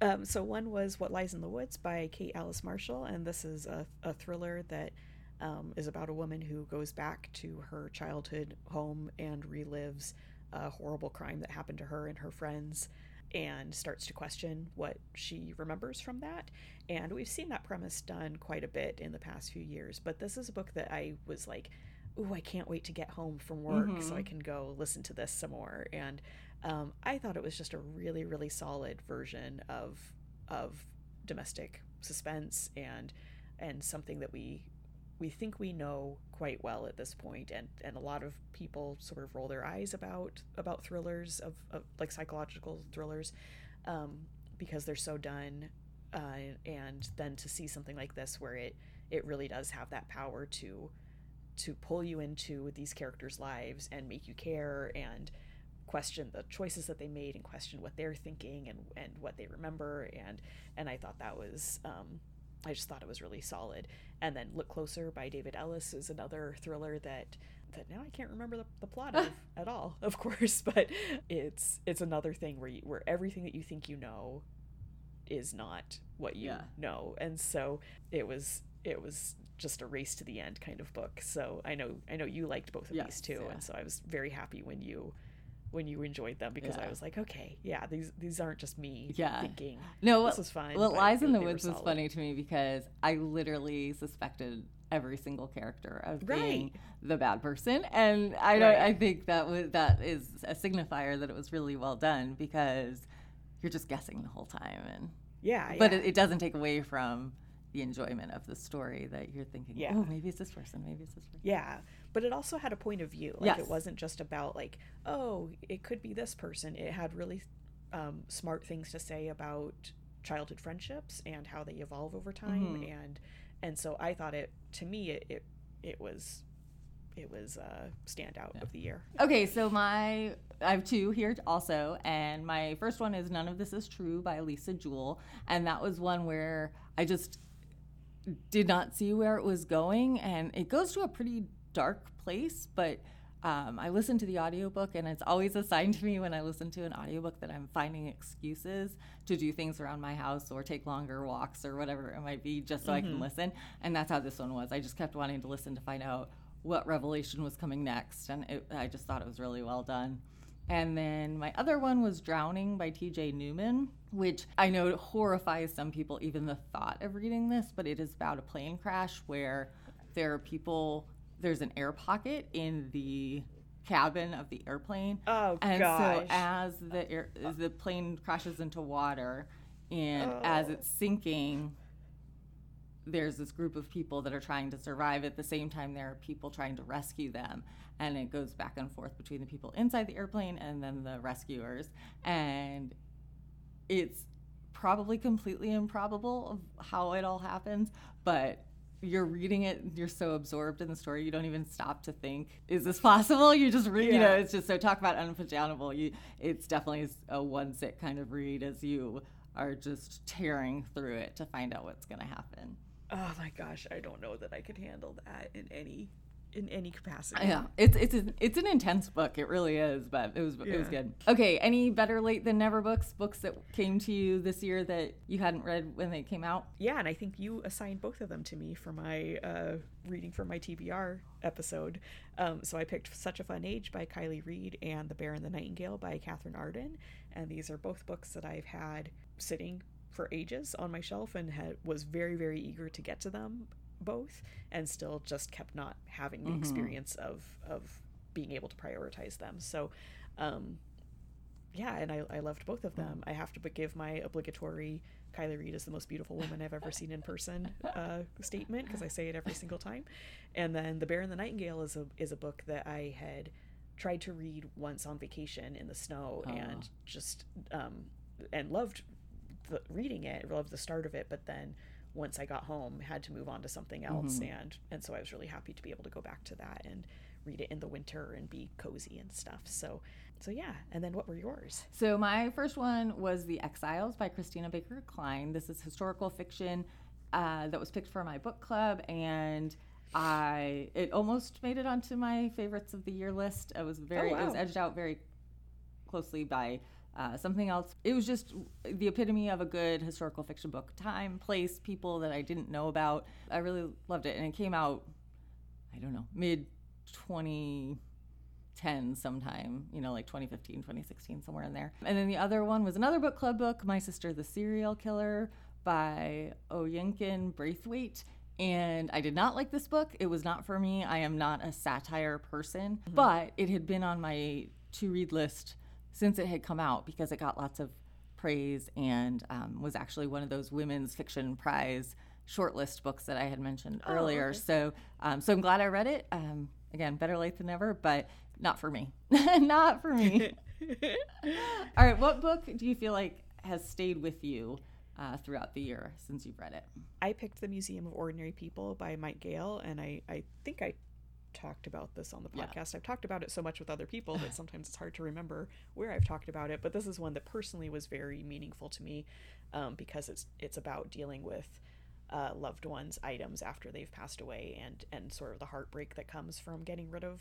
yeah. Um, so one was What Lies in the Woods by Kate Alice Marshall, and this is a, a thriller that um, is about a woman who goes back to her childhood home and relives a horrible crime that happened to her and her friends and starts to question what she remembers from that. And we've seen that premise done quite a bit in the past few years, but this is a book that I was like, ooh, I can't wait to get home from work mm-hmm. so I can go listen to this some more. And um, I thought it was just a really, really solid version of of domestic suspense and and something that we we think we know quite well at this point and and a lot of people sort of roll their eyes about about thrillers of, of like psychological thrillers um, because they're so done uh, and then to see something like this where it it really does have that power to to pull you into these characters' lives and make you care and question the choices that they made and question what they're thinking and, and what they remember and and I thought that was um, I just thought it was really solid. And then Look Closer by David Ellis is another thriller that that now I can't remember the, the plot of at all, of course, but it's it's another thing where you, where everything that you think you know is not what you yeah. know. And so it was it was just a race to the end kind of book. So I know I know you liked both of yes, these too, yeah. and so I was very happy when you when you enjoyed them because yeah. I was like, okay, yeah, these these aren't just me yeah. thinking. No, this was fine. What lies in the woods was funny to me because I literally suspected every single character of right. being the bad person, and I don't. right. I think that was that is a signifier that it was really well done because you're just guessing the whole time and yeah, but yeah. It, it doesn't take away from the enjoyment of the story that you're thinking, yeah. oh, maybe it's this person, maybe it's this person. Yeah. But it also had a point of view. Like yes. it wasn't just about like, oh, it could be this person. It had really um, smart things to say about childhood friendships and how they evolve over time mm-hmm. and and so I thought it to me it it, it was it was a standout yeah. of the year. Okay, so my I have two here also, and my first one is None of This Is True by Lisa Jewell, and that was one where I just did not see where it was going and it goes to a pretty dark place but um, i listened to the audiobook and it's always a sign to me when i listen to an audiobook that i'm finding excuses to do things around my house or take longer walks or whatever it might be just so mm-hmm. i can mm-hmm. listen and that's how this one was i just kept wanting to listen to find out what revelation was coming next and it, i just thought it was really well done and then my other one was Drowning by TJ Newman, which I know horrifies some people, even the thought of reading this, but it is about a plane crash where there are people, there's an air pocket in the cabin of the airplane. Oh, and gosh. so as the air, as the plane crashes into water and oh. as it's sinking, there's this group of people that are trying to survive. At the same time, there are people trying to rescue them and it goes back and forth between the people inside the airplane and then the rescuers and it's probably completely improbable of how it all happens but you're reading it you're so absorbed in the story you don't even stop to think is this possible? You just read yeah. you know it's just so talk about unpajammable you it's definitely a one sit kind of read as you are just tearing through it to find out what's going to happen. Oh my gosh i don't know that i could handle that in any in any capacity. Yeah, it's it's a, it's an intense book. It really is, but it was yeah. it was good. Okay, any better late than never books? Books that came to you this year that you hadn't read when they came out? Yeah, and I think you assigned both of them to me for my uh, reading for my TBR episode. Um, so I picked Such a Fun Age by Kiley Reid and The Bear and the Nightingale by Katherine Arden, and these are both books that I've had sitting for ages on my shelf and had was very very eager to get to them both and still just kept not having the experience of of being able to prioritize them. So, um, yeah, and I, I loved both of them. I have to but give my obligatory Kiley Reid is the most beautiful woman I've ever seen in person uh, statement because I say it every single time. And then The Bear and the Nightingale is a is a book that I had tried to read once on vacation in the snow and just um, and loved the, reading it, loved the start of it, but then once I got home, had to move on to something else, and and so I was really happy to be able to go back to that and read it in the winter and be cozy and stuff. So so yeah. And then what were yours? So my first one was The Exiles by Christina Baker Kline. This is historical fiction uh, that was picked for my book club, and I it almost made it onto my favorites of the year list. It was very Oh, it was edged out very closely by uh, something else. It was just the epitome of a good historical fiction book. Time, place, people that I didn't know about. I really loved it, and it came out. I don't know mid 2010 sometime, you know, like 2015, 2016, somewhere in there. And then the other one was another book club book, My Sister the Serial Killer by Oyinkan Braithwaite. And I did not like this book. It was not for me. I am not a satire person, but it had been on my to read list since it had come out because it got lots of praise and um, was actually one of those women's fiction prize shortlist books that I had mentioned earlier. So, um, so I'm glad I read it. Um, again, better late than never, but not for me. not for me. All right, what book do you feel like has stayed with you uh, throughout the year since you've read it? I picked The Museum of Ordinary People by Mike Gayle, and I, I think I talked about this on the Yeah. podcast. I've talked about it so much with other people that sometimes it's hard to remember where I've talked about it. But this is one that personally was very meaningful to me um, because it's it's about dealing with uh, loved ones' items after they've passed away and and sort of the heartbreak that comes from getting rid of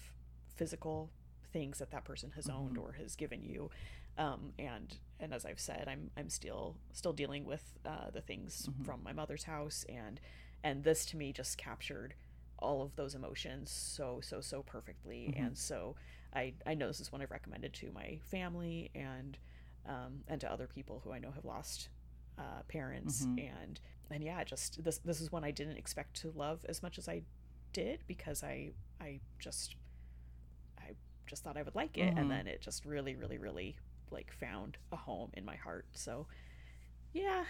physical things that that person has owned or has given you um, and and as I've said I'm I'm still still dealing with uh, the things from my mother's house and and this to me just captured all of those emotions so so so perfectly. And so I I know this is one I've recommended to my family and um, and to other people who I know have lost uh, parents. And and yeah just this this is one I didn't expect to love as much as I did because I I just I just thought I would like it. And then it just really really really like found a home in my heart. So yeah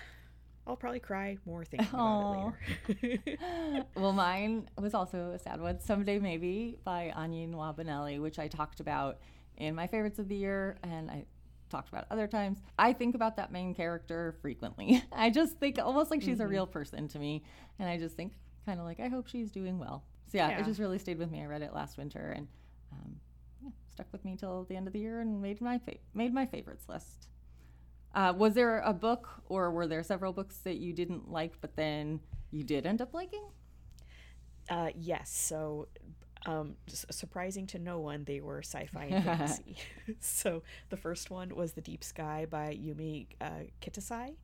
I'll probably cry more thinking about it later Well, mine was also a sad one. Someday Maybe by Onyi Nwabineli, which I talked about in my favorites of the year, and I talked about other times. I think about that main character frequently. I just think almost like she's a real person to me, and I just think kind of like I hope she's doing well. So yeah, Yeah. it just really stayed with me. I read it last winter and um, yeah, stuck with me till the end of the year and made my fa- made my favorites list. Uh, was there a book or were there several books that you didn't like but then you did end up liking? Uh, yes. So, um, surprising to no one, they were sci-fi and fantasy. so the first one was The Deep Sky by Yume uh, Kitasei,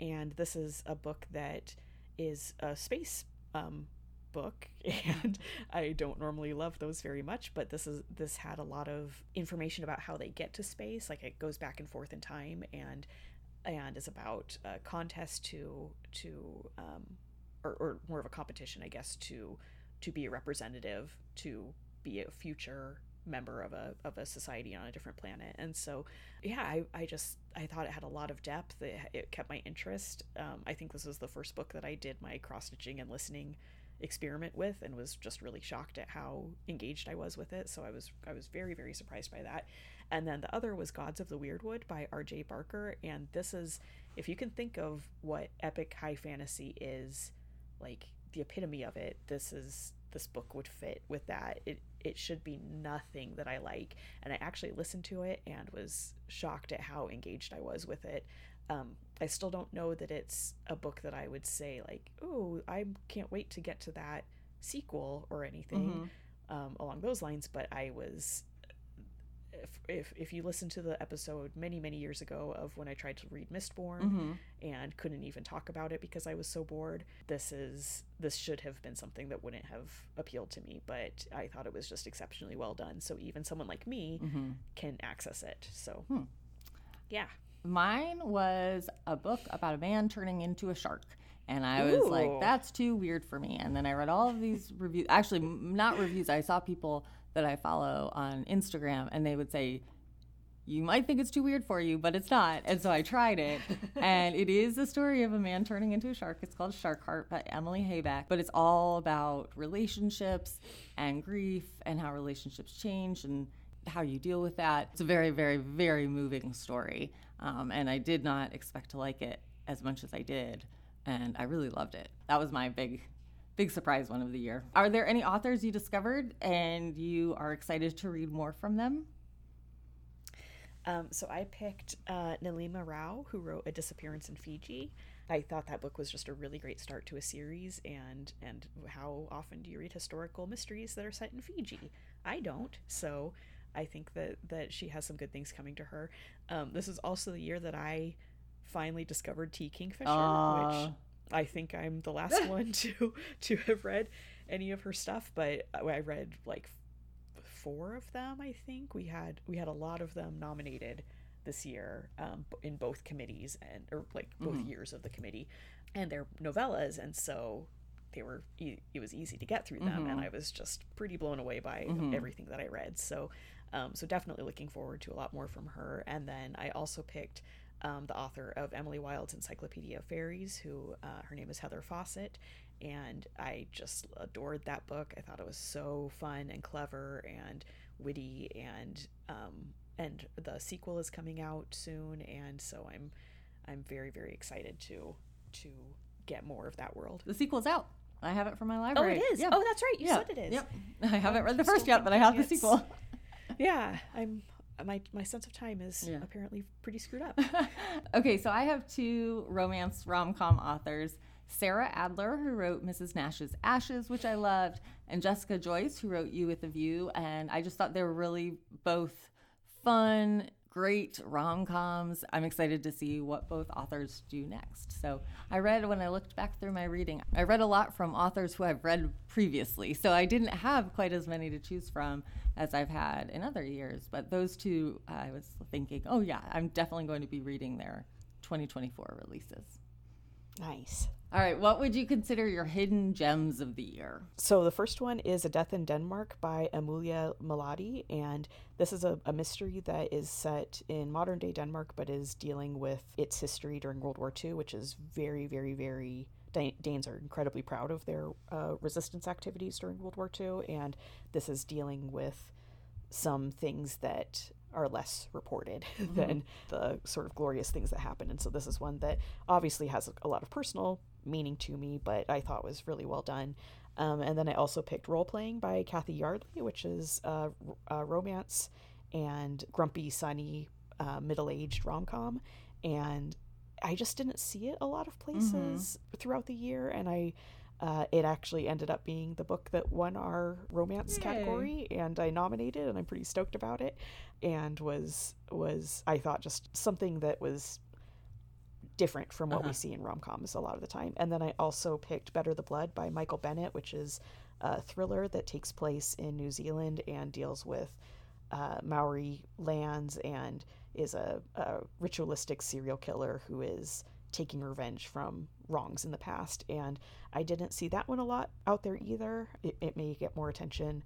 and this is a book that is a space um, book, and I don't normally love those very much, but this is this had a lot of information about how they get to space. Like it goes back and forth in time, and and is about a contest to to um, or, or more of a competition, I guess, to to be a representative, to be a future member of a of a society on a different planet. And so, yeah, I, I just I thought it had a lot of depth. It, it kept my interest. Um, I think this was the first book that I did my cross stitching and listening experiment with and was just really shocked at how engaged I was with it. So I was I was very very surprised by that. And then the other was Gods of the Wyrdwood by R.J. Barker and this is if you can think of what epic high fantasy is like the epitome of it, this is this book would fit with that. It it should be nothing that I like. And I actually listened to it and was shocked at how engaged I was with it. Um, I still don't know that it's a book that I would say like, oh, I can't wait to get to that sequel or anything um, along those lines. But I was, if, if if you listen to the episode many many years ago of when I tried to read Mistborn and couldn't even talk about it because I was so bored, this is this should have been something that wouldn't have appealed to me. But I thought it was just exceptionally well done. So even someone like me can access it. So yeah. Mine was a book about a man turning into a shark. And I was like, that's too weird for me. And then I read all of these reviews. Actually, not reviews. I saw people that I follow on Instagram and they would say, you might think it's too weird for you, but it's not. And so I tried it. and it is the story of a man turning into a shark. It's called Shark Heart by Emily Habeck. But it's all about relationships and grief and how relationships change and how you deal with that. It's a very, very, very moving story. Um, and I did not expect to like it as much as I did. And I really loved it. That was my big big surprise one of the year. Are there any authors you discovered and you are excited to read more from them? Um, so I picked uh, Nilima Rao, who wrote A Disappearance in Fiji. I thought that book was just a really great start to a series, and and how often do you read historical mysteries that are set in Fiji? I don't, so I think that that she has some good things coming to her. Um, this is also the year that I finally discovered T. Kingfisher, Aw. which I think I'm the last one to to have read any of her stuff, but I read like four of them i think we had we had a lot of them nominated this year um, in both committees and or like both years of the committee and they're novellas and so they were e- it was easy to get through them and i was just pretty blown away by everything that i read so um, so definitely looking forward to a lot more from her and then i also picked um, the author of Emily Wilde's Encyclopedia of Faeries, who uh, her name is Heather Fawcett, and I just adored that book. I thought it was so fun and clever and witty, and um, and the sequel is coming out soon, and so I'm I'm very very excited to to get more of that world. The sequel's out. I have it from my library. Oh, it is. Yeah. Oh, that's right. You Yeah. said it is. Yep. I haven't read the first yet, but I have the sequel. Yeah, I'm. My my sense of time is Yeah. apparently pretty screwed up. okay, so I have two romance rom com authors Sarah Adler, who wrote Mrs. Nash's Ashes, which I loved, and Jessica Joyce, who wrote You with a View. And I just thought they were really both fun, great rom coms. I'm excited to see what both authors do next. So I read, when I looked back through my reading, I read a lot from authors who I've read previously. So I didn't have quite as many to choose from as I've had in other years. But those two, I was thinking, oh, yeah, I'm definitely going to be reading their 2024 releases. nice. All right, what would you consider your hidden gems of the year? So the first one is A Death in Denmark by Amulya Malladi, and this is a, a mystery that is set in modern day Denmark, but is dealing with its history during World War II, which is very, very, very. Danes are incredibly proud of their uh, resistance activities during World War II, and this is dealing with some things that are less reported than the sort of glorious things that happen. And so this is one that obviously has a lot of personal meaning to me, but I thought was really well done. Um, and then I also picked Role Playing by Cathy Yardley, which is uh, uh, romance and grumpy, sunny, uh, middle aged rom com. And I just didn't see it a lot of places throughout the year. And I. Uh, it actually ended up being the book that won our romance Yay. category, and I nominated, and I'm pretty stoked about it. And was was I thought just something that was different from what we see in rom coms a lot of the time. And then I also picked Better the Blood by Michael Bennett, which is a thriller that takes place in New Zealand and deals with uh, Maori lands and is a, a ritualistic serial killer who is taking revenge from wrongs in the past. And I didn't see that one a lot out there either. It, it may get more attention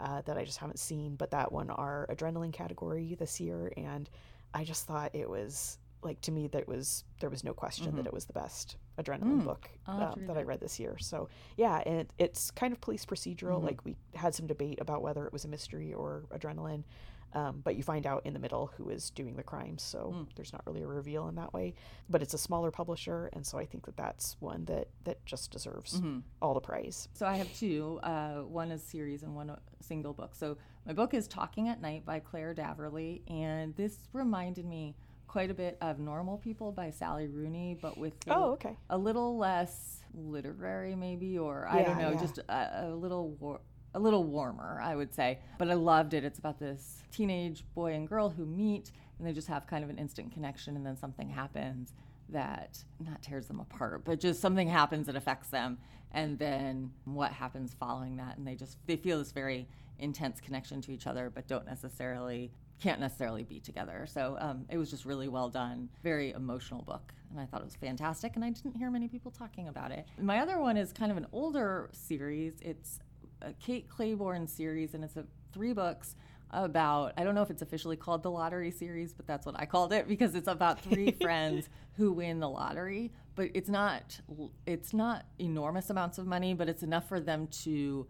uh, that I just haven't seen, but that one our adrenaline category this year, and I just thought it was like to me that was there was no question that it was the best adrenaline book I'll have um, to read that I read this year. So yeah, and it, it's kind of police procedural. Like we had some debate about whether it was a mystery or adrenaline. Um, but you find out in the middle who is doing the crime, so there's not really a reveal in that way. But it's a smaller publisher, and so I think that that's one that that just deserves all the praise. So I have two. Uh, one is series and one single book. So my book is Talking at Night by Claire Daverley, and this reminded me quite a bit of Normal People by Sally Rooney, but with a, Oh, okay. a little less literary, maybe, or I don't know, yeah. just a, a little war- a little warmer, I would say. But I loved it. It's about this teenage boy and girl who meet, and they just have kind of an instant connection, and then something happens that not tears them apart, but just something happens that affects them, and then what happens following that, and they just they feel this very intense connection to each other, but don't necessarily can't necessarily be together. So um, it was just really well done, very emotional book, and I thought it was fantastic. And I didn't hear many people talking about it. My other one is kind of an older series. It's a Kate Clayborn series, and it's a three books about I don't know if it's officially called the lottery series, but that's what I called it because it's about three friends who win the lottery, but it's not it's not enormous amounts of money, but it's enough for them to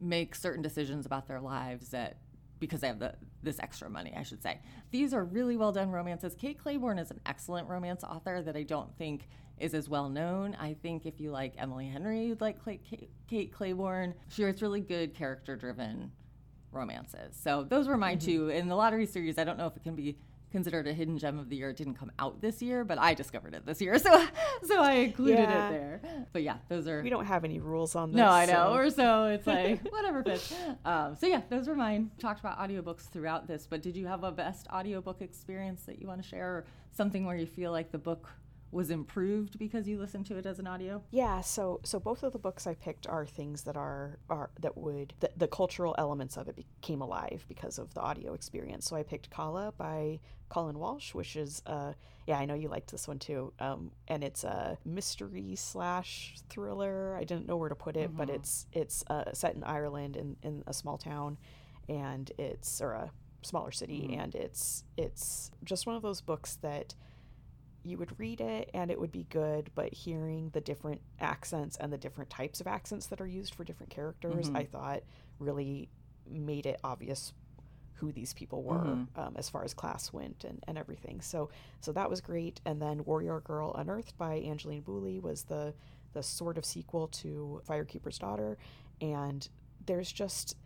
make certain decisions about their lives that because I have the, this extra money, I should say. These are really well done romances. Kate Clayborn is an excellent romance author that I don't think is as well known. I think if you like Emily Henry, you'd like Kate Clayborn. She writes really good character driven romances. So those were my mm-hmm. two. In the lottery series, I don't know if it can be considered a hidden gem of the year. It didn't come out this year, but I discovered it this year, so so I included yeah. it there. But yeah, those are. We don't have any rules on this. No, I know, so. or so it's like whatever fits. Um, so yeah, those were mine. Talked about audiobooks throughout this, but did you have a best audiobook experience that you want to share, or something where you feel like the book was improved because you listened to it as an audio? Yeah, so so both of the books I picked are things that are are that would the, the cultural elements of it became alive because of the audio experience. So I picked Kala by Colin Walsh, which is uh yeah, I know you liked this one too. Um and it's a mystery slash thriller. I didn't know where to put it, mm-hmm. but it's it's uh, set in Ireland in in a small town and it's or a smaller city mm-hmm. and it's it's just one of those books that you would read it and it would be good, but hearing the different accents and the different types of accents that are used for different characters, mm-hmm. I thought really made it obvious who these people were mm-hmm. um, as far as class went and, and everything. So so that was great. And then Warrior Girl Unearthed by Angeline Boulley was the the sort of sequel to Firekeeper's Daughter, and there's just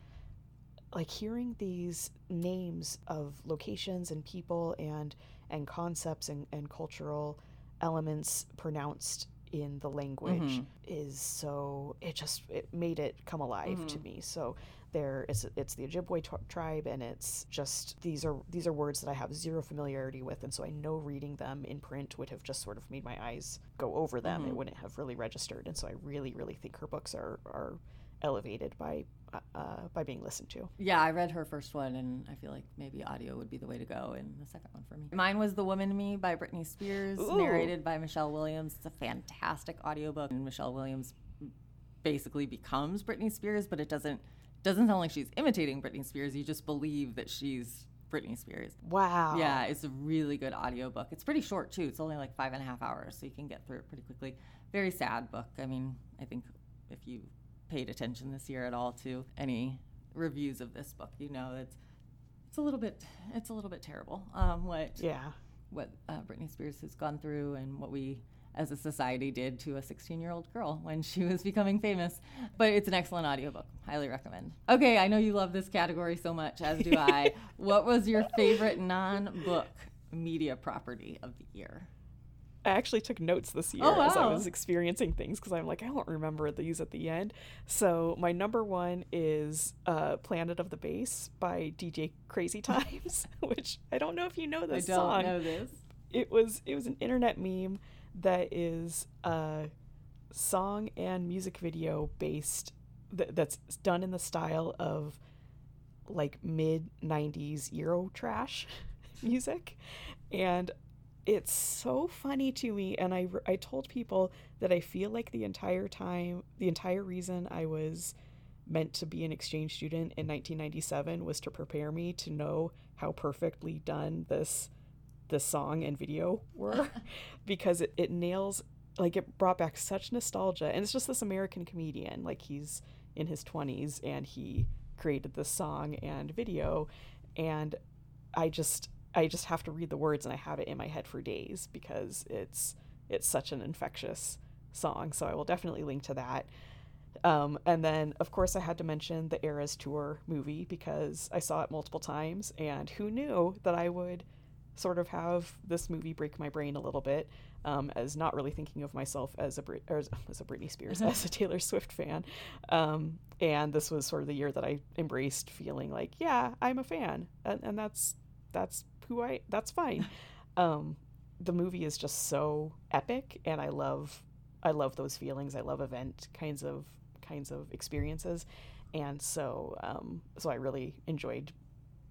like hearing these names of locations and people and and concepts and, and cultural elements pronounced in the language mm-hmm. is so it just it made it come alive mm-hmm. to me so there it's it's the Ojibwe t- tribe and it's just these are these are words that I have zero familiarity with and so I know reading them in print would have just sort of made my eyes go over them mm-hmm. it wouldn't have really registered and so I really really think her books are are elevated by uh, by being listened to. Yeah, I read her first one, and I feel like maybe audio would be the way to go in the second one for me. Mine was The Woman in Me by Britney Spears, Ooh. narrated by Michelle Williams. It's a fantastic audiobook, and Michelle Williams basically becomes Britney Spears, but it doesn't doesn't sound like she's imitating Britney Spears. You just believe that she's Britney Spears. Wow. Yeah, it's a really good audiobook. It's pretty short too. It's only like five and a half hours, so you can get through it pretty quickly. Very sad book. I mean, I think if you paid attention this year at all to any reviews of this book, you know it's it's a little bit it's a little bit terrible. Um, what yeah what uh, Britney Spears has gone through and what we as a society did to a 16 year old girl when she was becoming famous. But it's an excellent audiobook. Highly recommend. Okay, I know you love this category so much, as do I. what was your favorite non book media property of the year? I actually took notes this year oh, wow. as I was experiencing things because I'm like, I don't remember these at the end. So my number one is uh, "Planet of the Bass" by DJ Crazy Times, which I don't know if you know this I don't song. know this. It was it was an internet meme that is a song and music video based th- that's done in the style of like mid 90s euro trash music and it's so funny to me and I, I told people that i feel like the entire time the entire reason i was meant to be an exchange student in 1997 was to prepare me to know how perfectly done this this song and video were because it, it nails like it brought back such nostalgia and it's just this american comedian like he's in his 20s and he created this song and video and i just I just have to read the words and I have it in my head for days because it's it's such an infectious song. So I will definitely link to that. Um, and then, of course, I had to mention the Eras Tour movie because I saw it multiple times, and who knew that I would sort of have this movie break my brain a little bit, um, as not really thinking of myself as a Brit- as, as a Britney Spears, as a Taylor Swift fan. Um, and this was sort of the year that I embraced feeling like, yeah, I'm a fan, and, and that's that's who I that's fine. Um, the movie is just so epic and I love I love those feelings. I love event kinds of kinds of experiences. And so um, so I really enjoyed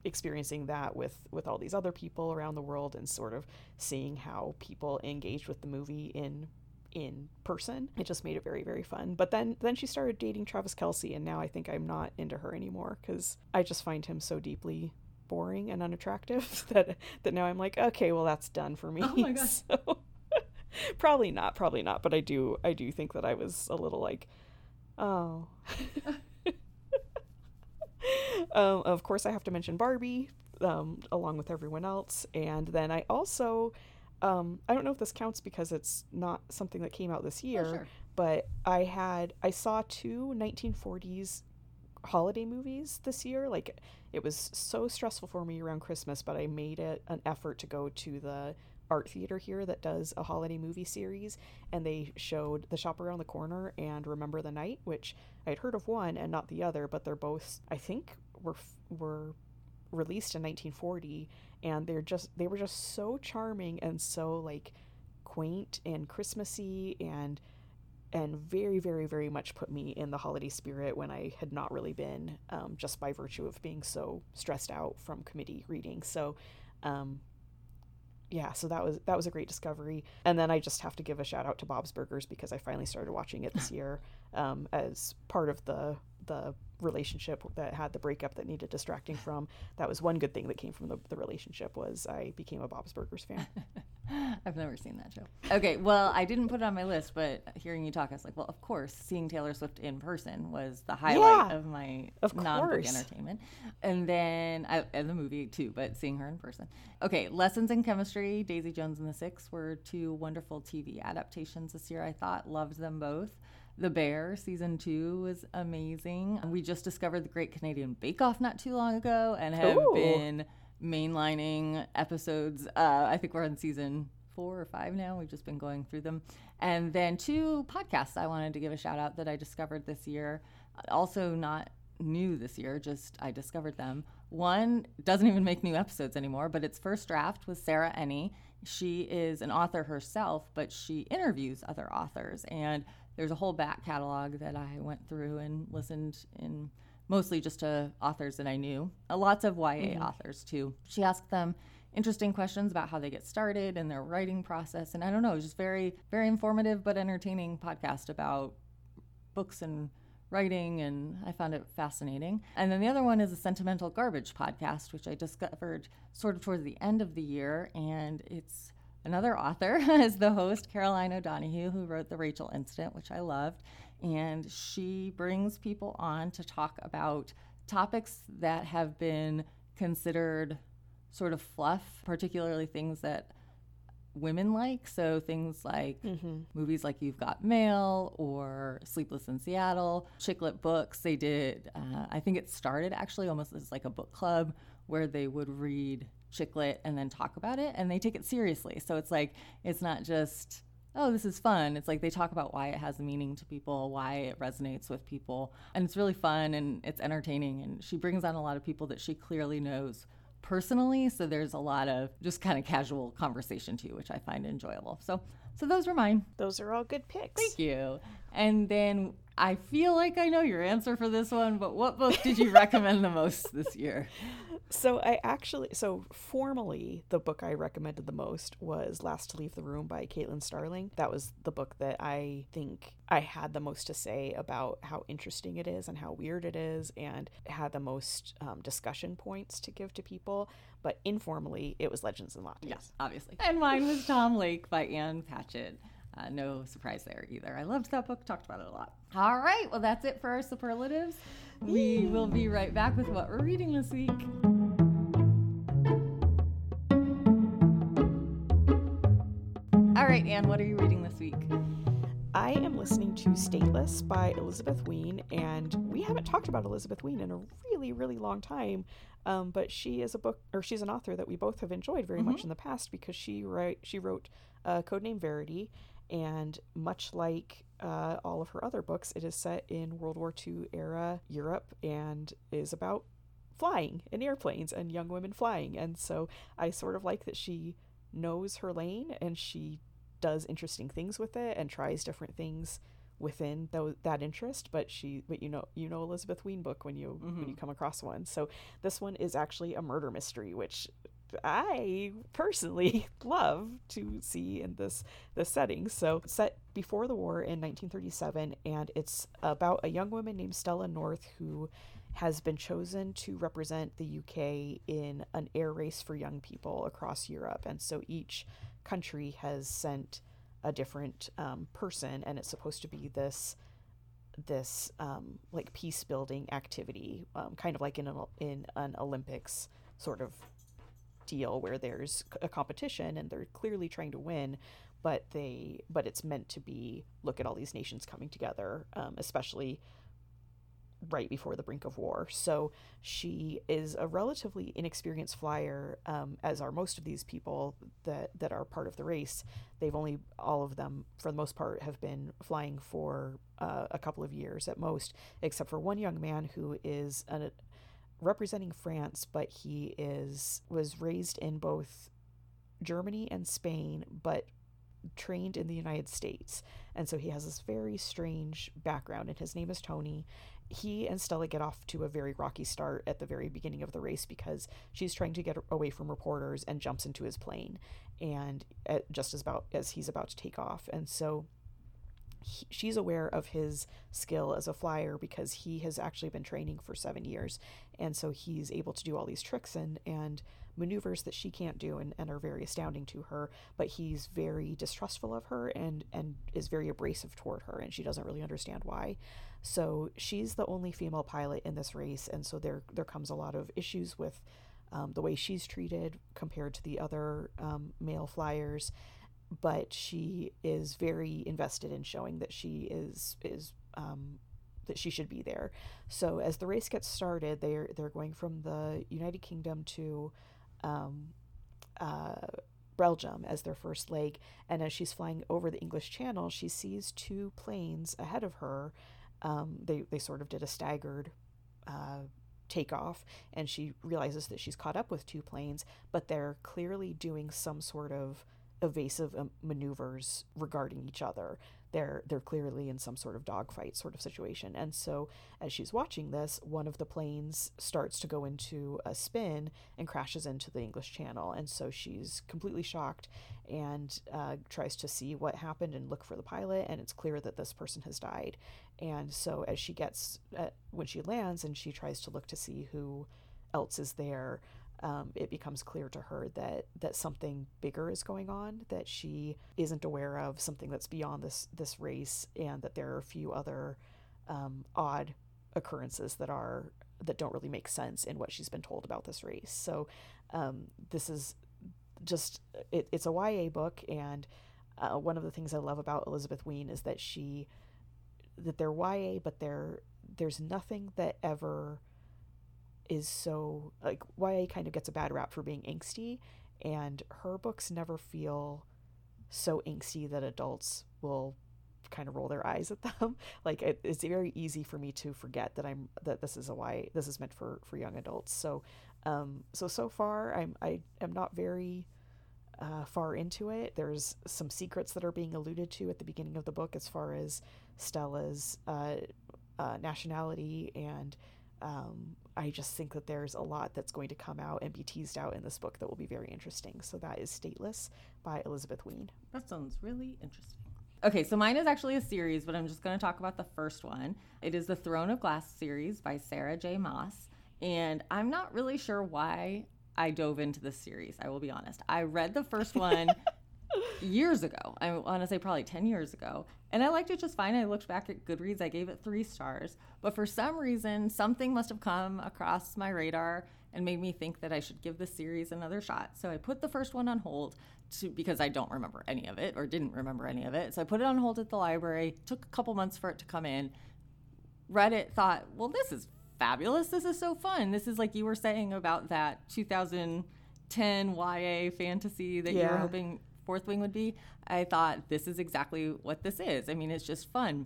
experiencing that with with all these other people around the world and sort of seeing how people engaged with the movie in in person it just made it very very fun but then then she started dating travis Kelce, and now i think i'm not into her anymore because i just find him so deeply boring and unattractive that that now i'm like okay well that's done for me Oh my gosh. So, probably not probably not but i do i do think that i was a little like oh um, of course, I have to mention Barbie um, along with everyone else. And then I also, um, I don't know if this counts because it's not something that came out this year, sure. but I had, I saw two 1940s holiday movies this year. Like, it was so stressful for me around Christmas, but I made it an effort to go to the art theater here that does a holiday movie series and they showed the shop around the corner and remember the night which i'd heard of one and not the other but they're both i think were were released in 1940 and they're just they were just so charming and so like quaint and christmassy and and very very very much put me in the holiday spirit when i had not really been um, just by virtue of being so stressed out from committee reading so um, yeah, so that was that was a great discovery. And then I just have to give a shout out to Bob's Burgers because I finally started watching it this year um, as part of the the relationship that had the breakup that needed distracting from. That was one good thing that came from the, the relationship was I became a Bob's Burgers fan. I've never seen that show. Okay, well, I didn't put it on my list, but hearing you talk, I was like, well, of course, seeing Taylor Swift in person was the highlight Yeah, of my of non-book entertainment, And then, I, and the movie too, but seeing her in person. Okay, Lessons in Chemistry, Daisy Jones and the Six were two wonderful TV adaptations this year. I thought, loved them both. The Bear season two was amazing. We just discovered the Great Canadian Bake Off not too long ago and have Ooh. been mainlining episodes. Uh, I think we're on season four or five now. We've just been going through them. And then two podcasts I wanted to give a shout out that I discovered this year. Also, not new this year, just I discovered them. One doesn't even make new episodes anymore, but it's First Draft with Sarah Enni. She is an author herself, but she interviews other authors. And there's a whole back catalog that I went through and listened in mostly just to authors that I knew, uh, lots of YA authors too. She asked them interesting questions about how they get started and their writing process. And I don't know, it was just very, very informative but entertaining podcast about books and writing, and I found it fascinating. And then the other one is a Sentimental Garbage podcast, which I discovered sort of towards the end of the year, and it's another author as the host, Caroline O'Donoghue, who wrote The Rachel Incident, which I loved. And she brings people on to talk about topics that have been considered sort of fluff, particularly things that women like. So things like movies like You've Got Mail or Sleepless in Seattle, chick lit books. They did, uh, I think it started actually almost as like a book club where they would read chick lit and then talk about it and they take it seriously. So it's like, it's not just, oh, this is fun. It's like they talk about why it has meaning to people, why it resonates with people. And it's really fun and it's entertaining. And she brings on a lot of people that she clearly knows personally. So there's a lot of just kind of casual conversation too, which I find enjoyable. So, so those were mine. Those are all good picks. Thank you. And then I feel like I know your answer for this one, but what book did you recommend the most this year? So I actually, so formally, the book I recommended the most was Last to Leave the Room by Caitlin Starling. That was the book that I think I had the most to say about how interesting it is and how weird it is, and had the most um, discussion points to give to people. But informally, it was Legends and Lattes. Yes, obviously. And mine was Tom Lake by Ann Patchett. Uh, no surprise there either. I loved that book, talked about it a lot. All right, well, that's it for our superlatives. We will be right back with what we're reading this week. All right, Ann, what are you reading this week? I am listening to Stateless by Elizabeth Wein, and we haven't talked about Elizabeth Wein in a really, really long time. Um, but she is a book, or she's an author that we both have enjoyed very much in the past because she write she wrote uh, Code Name Verity, and much like uh, all of her other books, it is set in World War II era Europe and is about flying in airplanes and young women flying. And so I sort of like that she knows her lane and she does interesting things with it and tries different things within th- that interest but she but you know you know elizabeth wein book when you mm-hmm. when you come across one so this one is actually a murder mystery which I personally love to see in this this setting. So set before the war in 1937, and it's about a young woman named Stella North who has been chosen to represent the UK in an air race for young people across Europe. And so each country has sent a different um, person, and it's supposed to be this this um, like peace building activity, um, kind of like in an, in an Olympics sort of deal where there's a competition and they're clearly trying to win, but they but it's meant to be look at all these nations coming together, um, especially right before the brink of war. So she is a relatively inexperienced flyer, um, as are most of these people that that are part of the race. They've only all of them, for the most part, have been flying for uh, a couple of years at most, except for one young man who is an, representing France, but he is was raised in both Germany and Spain, but trained in the United States. And so he has this very strange background, and his name is Tony. He and Stella get off to a very rocky start at the very beginning of the race because she's trying to get away from reporters and jumps into his plane, and just as about as he's about to take off. And so he, she's aware of his skill as a flyer because he has actually been training for seven years. And so he's able to do all these tricks and, and maneuvers that she can't do and, and are very astounding to her. But he's very distrustful of her and, and is very abrasive toward her. And she doesn't really understand why. So she's the only female pilot in this race. And so there, there comes a lot of issues with um, the way she's treated compared to the other um, male flyers but she is very invested in showing that she is is um, that she should be there. So as the race gets started, they're they're going from the United Kingdom to um, uh, Belgium as their first leg, and as she's flying over the English Channel, she sees two planes ahead of her. Um, they they sort of did a staggered. Uh, takeoff and she realizes that she's caught up with two planes but they're clearly doing some sort of evasive um, maneuvers regarding each other. They're they're clearly in some sort of dogfight sort of situation. And so as she's watching this, one of the planes starts to go into a spin and crashes into the English Channel. And so she's completely shocked and uh, tries to see what happened and look for the pilot. And it's clear that this person has died. And so as she gets uh, when she lands and she tries to look to see who else is there um, it becomes clear to her that that something bigger is going on that she isn't aware of, something that's beyond this this race, and that there are a few other um, odd occurrences that are that don't really make sense in what she's been told about this race. So um, this is just it, it's a YA book, and uh, one of the things I love about Elizabeth Wein is that she that they're YA, but they're there's nothing that ever is so like YA kind of gets a bad rap for being angsty, and her books never feel so angsty that adults will kind of roll their eyes at them. like it, it's very easy for me to forget that I'm that this is a YA this is meant for for young adults. So um so so far I'm I am not very uh, far into it. There's some secrets that are being alluded to at the beginning of the book as far as Stella's uh, uh, nationality and um, I just think that there's a lot that's going to come out and be teased out in this book that will be very interesting. So that is Stateless by Elizabeth Wein. That sounds really interesting. Okay, so mine is actually a series, but I'm just going to talk about the first one. It is the Throne of Glass series by Sarah J. Maas. And I'm not really sure why I dove into this series, I will be honest. I read the first one years ago. I want to say probably 10 years ago. And I liked it just fine. I looked back at Goodreads, I gave it three stars. But for some reason, something must have come across my radar and made me think that I should give the series another shot. So I put the first one on hold to, because I don't remember any of it or didn't remember any of it. So I put it on hold at the library, took a couple months for it to come in, read it, thought, well, this is fabulous. This is so fun. This is like you were saying about that 2010 YA fantasy that yeah. you were hoping Fourth Wing would be, I thought this is exactly what this is. I mean, it's just fun.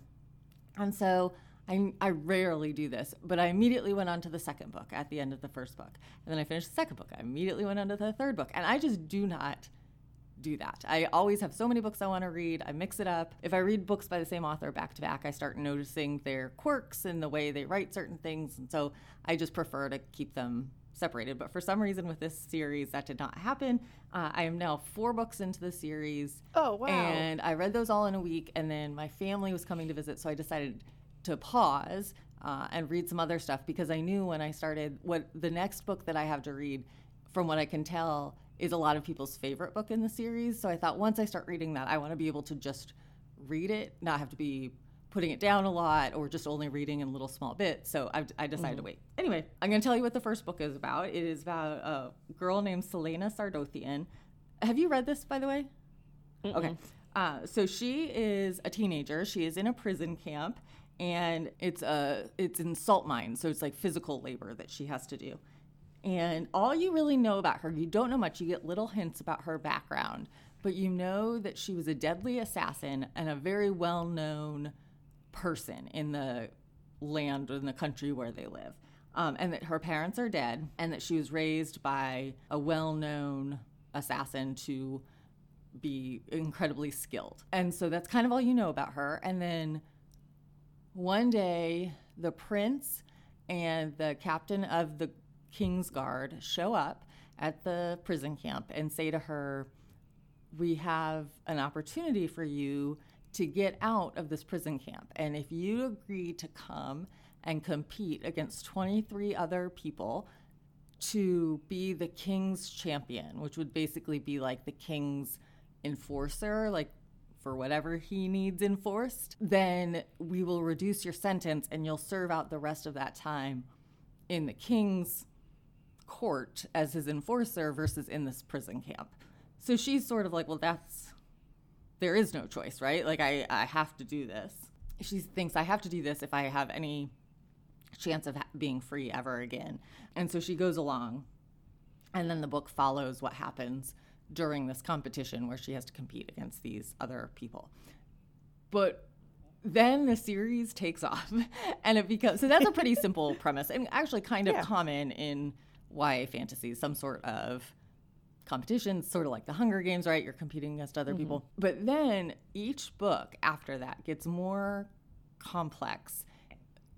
And so I, I rarely do this, but I immediately went on to the second book at the end of the first book. And then I finished the second book. I immediately went on to the third book. And I just do not do that. I always have so many books I want to read. I mix it up. If I read books by the same author back to back, I start noticing their quirks and the way they write certain things. And so I just prefer to keep them separated. But for some reason, with this series, that did not happen. Uh, I am now four books into the series. Oh, wow. And I read those all in a week. And then my family was coming to visit. So I decided to pause uh, and read some other stuff because I knew when I started what the next book that I have to read, from what I can tell, is a lot of people's favorite book in the series. So I thought once I start reading that, I want to be able to just read it, not have to be putting it down a lot or just only reading in little small bits. So I, I decided mm-hmm. to wait. Anyway, I'm going to tell you what the first book is about. It is about a girl named Celaena Sardothien. Have you read this, by the way? Mm-mm. Okay. Uh, so she is a teenager. She is in a prison camp, and it's a it's in salt mines. So it's like physical labor that she has to do. And all you really know about her, you don't know much. You get little hints about her background, but you know that she was a deadly assassin and a very well known person in the land or in the country where they live. Um, and that her parents are dead, and that she was raised by a well known assassin to be incredibly skilled. And so that's kind of all you know about her. And then one day, the prince and the captain of the King's Guard show up at the prison camp and say to her, We have an opportunity for you to get out of this prison camp. And if you agree to come and compete against 23 other people to be the king's champion, which would basically be like the king's enforcer, like for whatever he needs enforced, then we will reduce your sentence and you'll serve out the rest of that time in the king's court as his enforcer versus in this prison camp. So she's sort of like, well, that's, there is no choice, right? Like, I, I have to do this. She thinks I have to do this if I have any chance of ha- being free ever again. And so she goes along. And then the book follows what happens during this competition where she has to compete against these other people. But then the series takes off and it becomes so that's a pretty simple premise and actually kind of yeah. common in YA fantasy, some sort of competition, sort of like the Hunger Games, right? You're competing against other mm-hmm. people. But then each book after that gets more complex.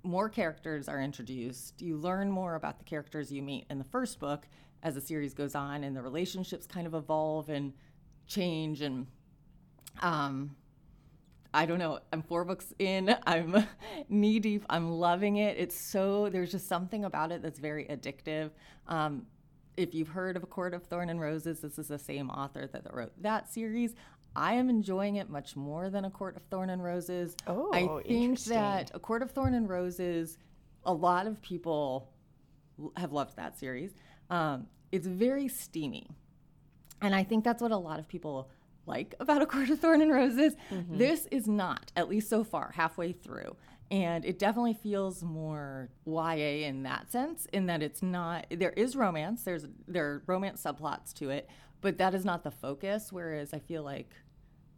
More characters are introduced. You learn more about the characters you meet in the first book as the series goes on, and the relationships kind of evolve and change. And um, I don't know. I'm four books in. I'm knee deep. I'm loving it. It's so, there's just something about it that's very addictive. Um, if you've heard of A Court of Thorn and Roses, this is the same author that wrote that series. I am enjoying it much more than A Court of Thorn and Roses. Oh, I think that A Court of Thorn and Roses, a lot of people have loved that series. Um, it's very steamy. And I think that's what a lot of people like about A Court of Thorn and Roses. Mm-hmm. This is not, at least so far, halfway through. And it definitely feels more YA in that sense, in that it's not there is romance, there's there are romance subplots to it, but that is not the focus. Whereas I feel like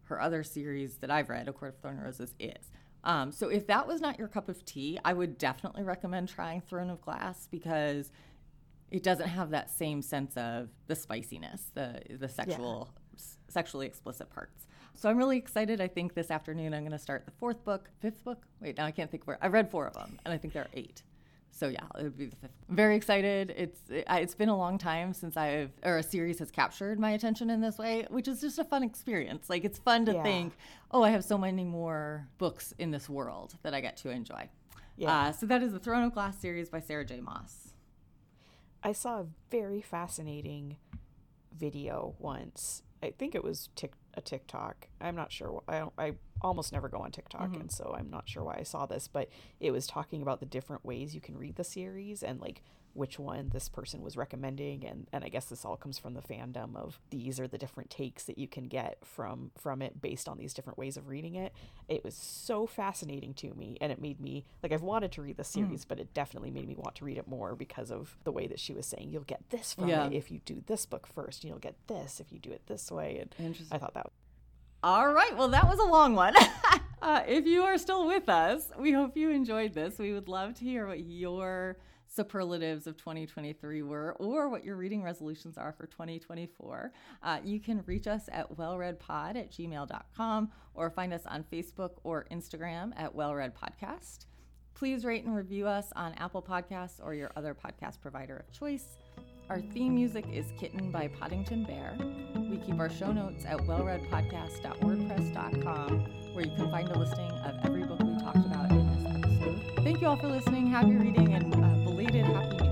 her other series that I've read, A Court of Thorn Roses, is. Um, so if that was not your cup of tea, I would definitely recommend trying Throne of Glass because it doesn't have that same sense of the spiciness, the the sexual yeah. sexually explicit parts. So I'm really excited. I think this afternoon I'm going to start the fourth book, fifth book. Wait, now I can't think where. I read four of them, and I think there are eight. So yeah, it would be the fifth. very excited. It's it, has been a long time since I've or a series has captured my attention in this way, which is just a fun experience. Like it's fun to yeah. think, oh, I have so many more books in this world that I get to enjoy. Yeah. Uh, so that is the Throne of Glass series by Sarah J. Maas. I saw a very fascinating video once. I think it was tic- a TikTok. I'm not sure. I don't, I almost never go on TikTok, mm-hmm. and so I'm not sure why I saw this, but it was talking about the different ways you can read the series and like which one this person was recommending and and I guess this all comes from the fandom of these are the different takes that you can get from from it based on these different ways of reading it. It was so fascinating to me and it made me like I've wanted to read the mm. series, mm. but it definitely made me want to read it more because of the way that she was saying you'll get this from yeah. it if you do this book first, you'll get this if you do it this way and I thought that was- all right. Well, that was a long one. Uh, if you are still with us, we hope you enjoyed this. We would love to hear what your superlatives of 2023 were or what your reading resolutions are for 2024. Uh, you can reach us at wellreadpod at gmail.com or find us on Facebook or Instagram at wellreadpodcast. Please rate and review us on Apple Podcasts or your other podcast provider of choice. Our theme music is Kitten by Poddington Bear. We keep our show notes at wellreadpodcast.wordpress.com, where you can find a listing of every book Thank you all for listening. Happy reading and uh, belated Happy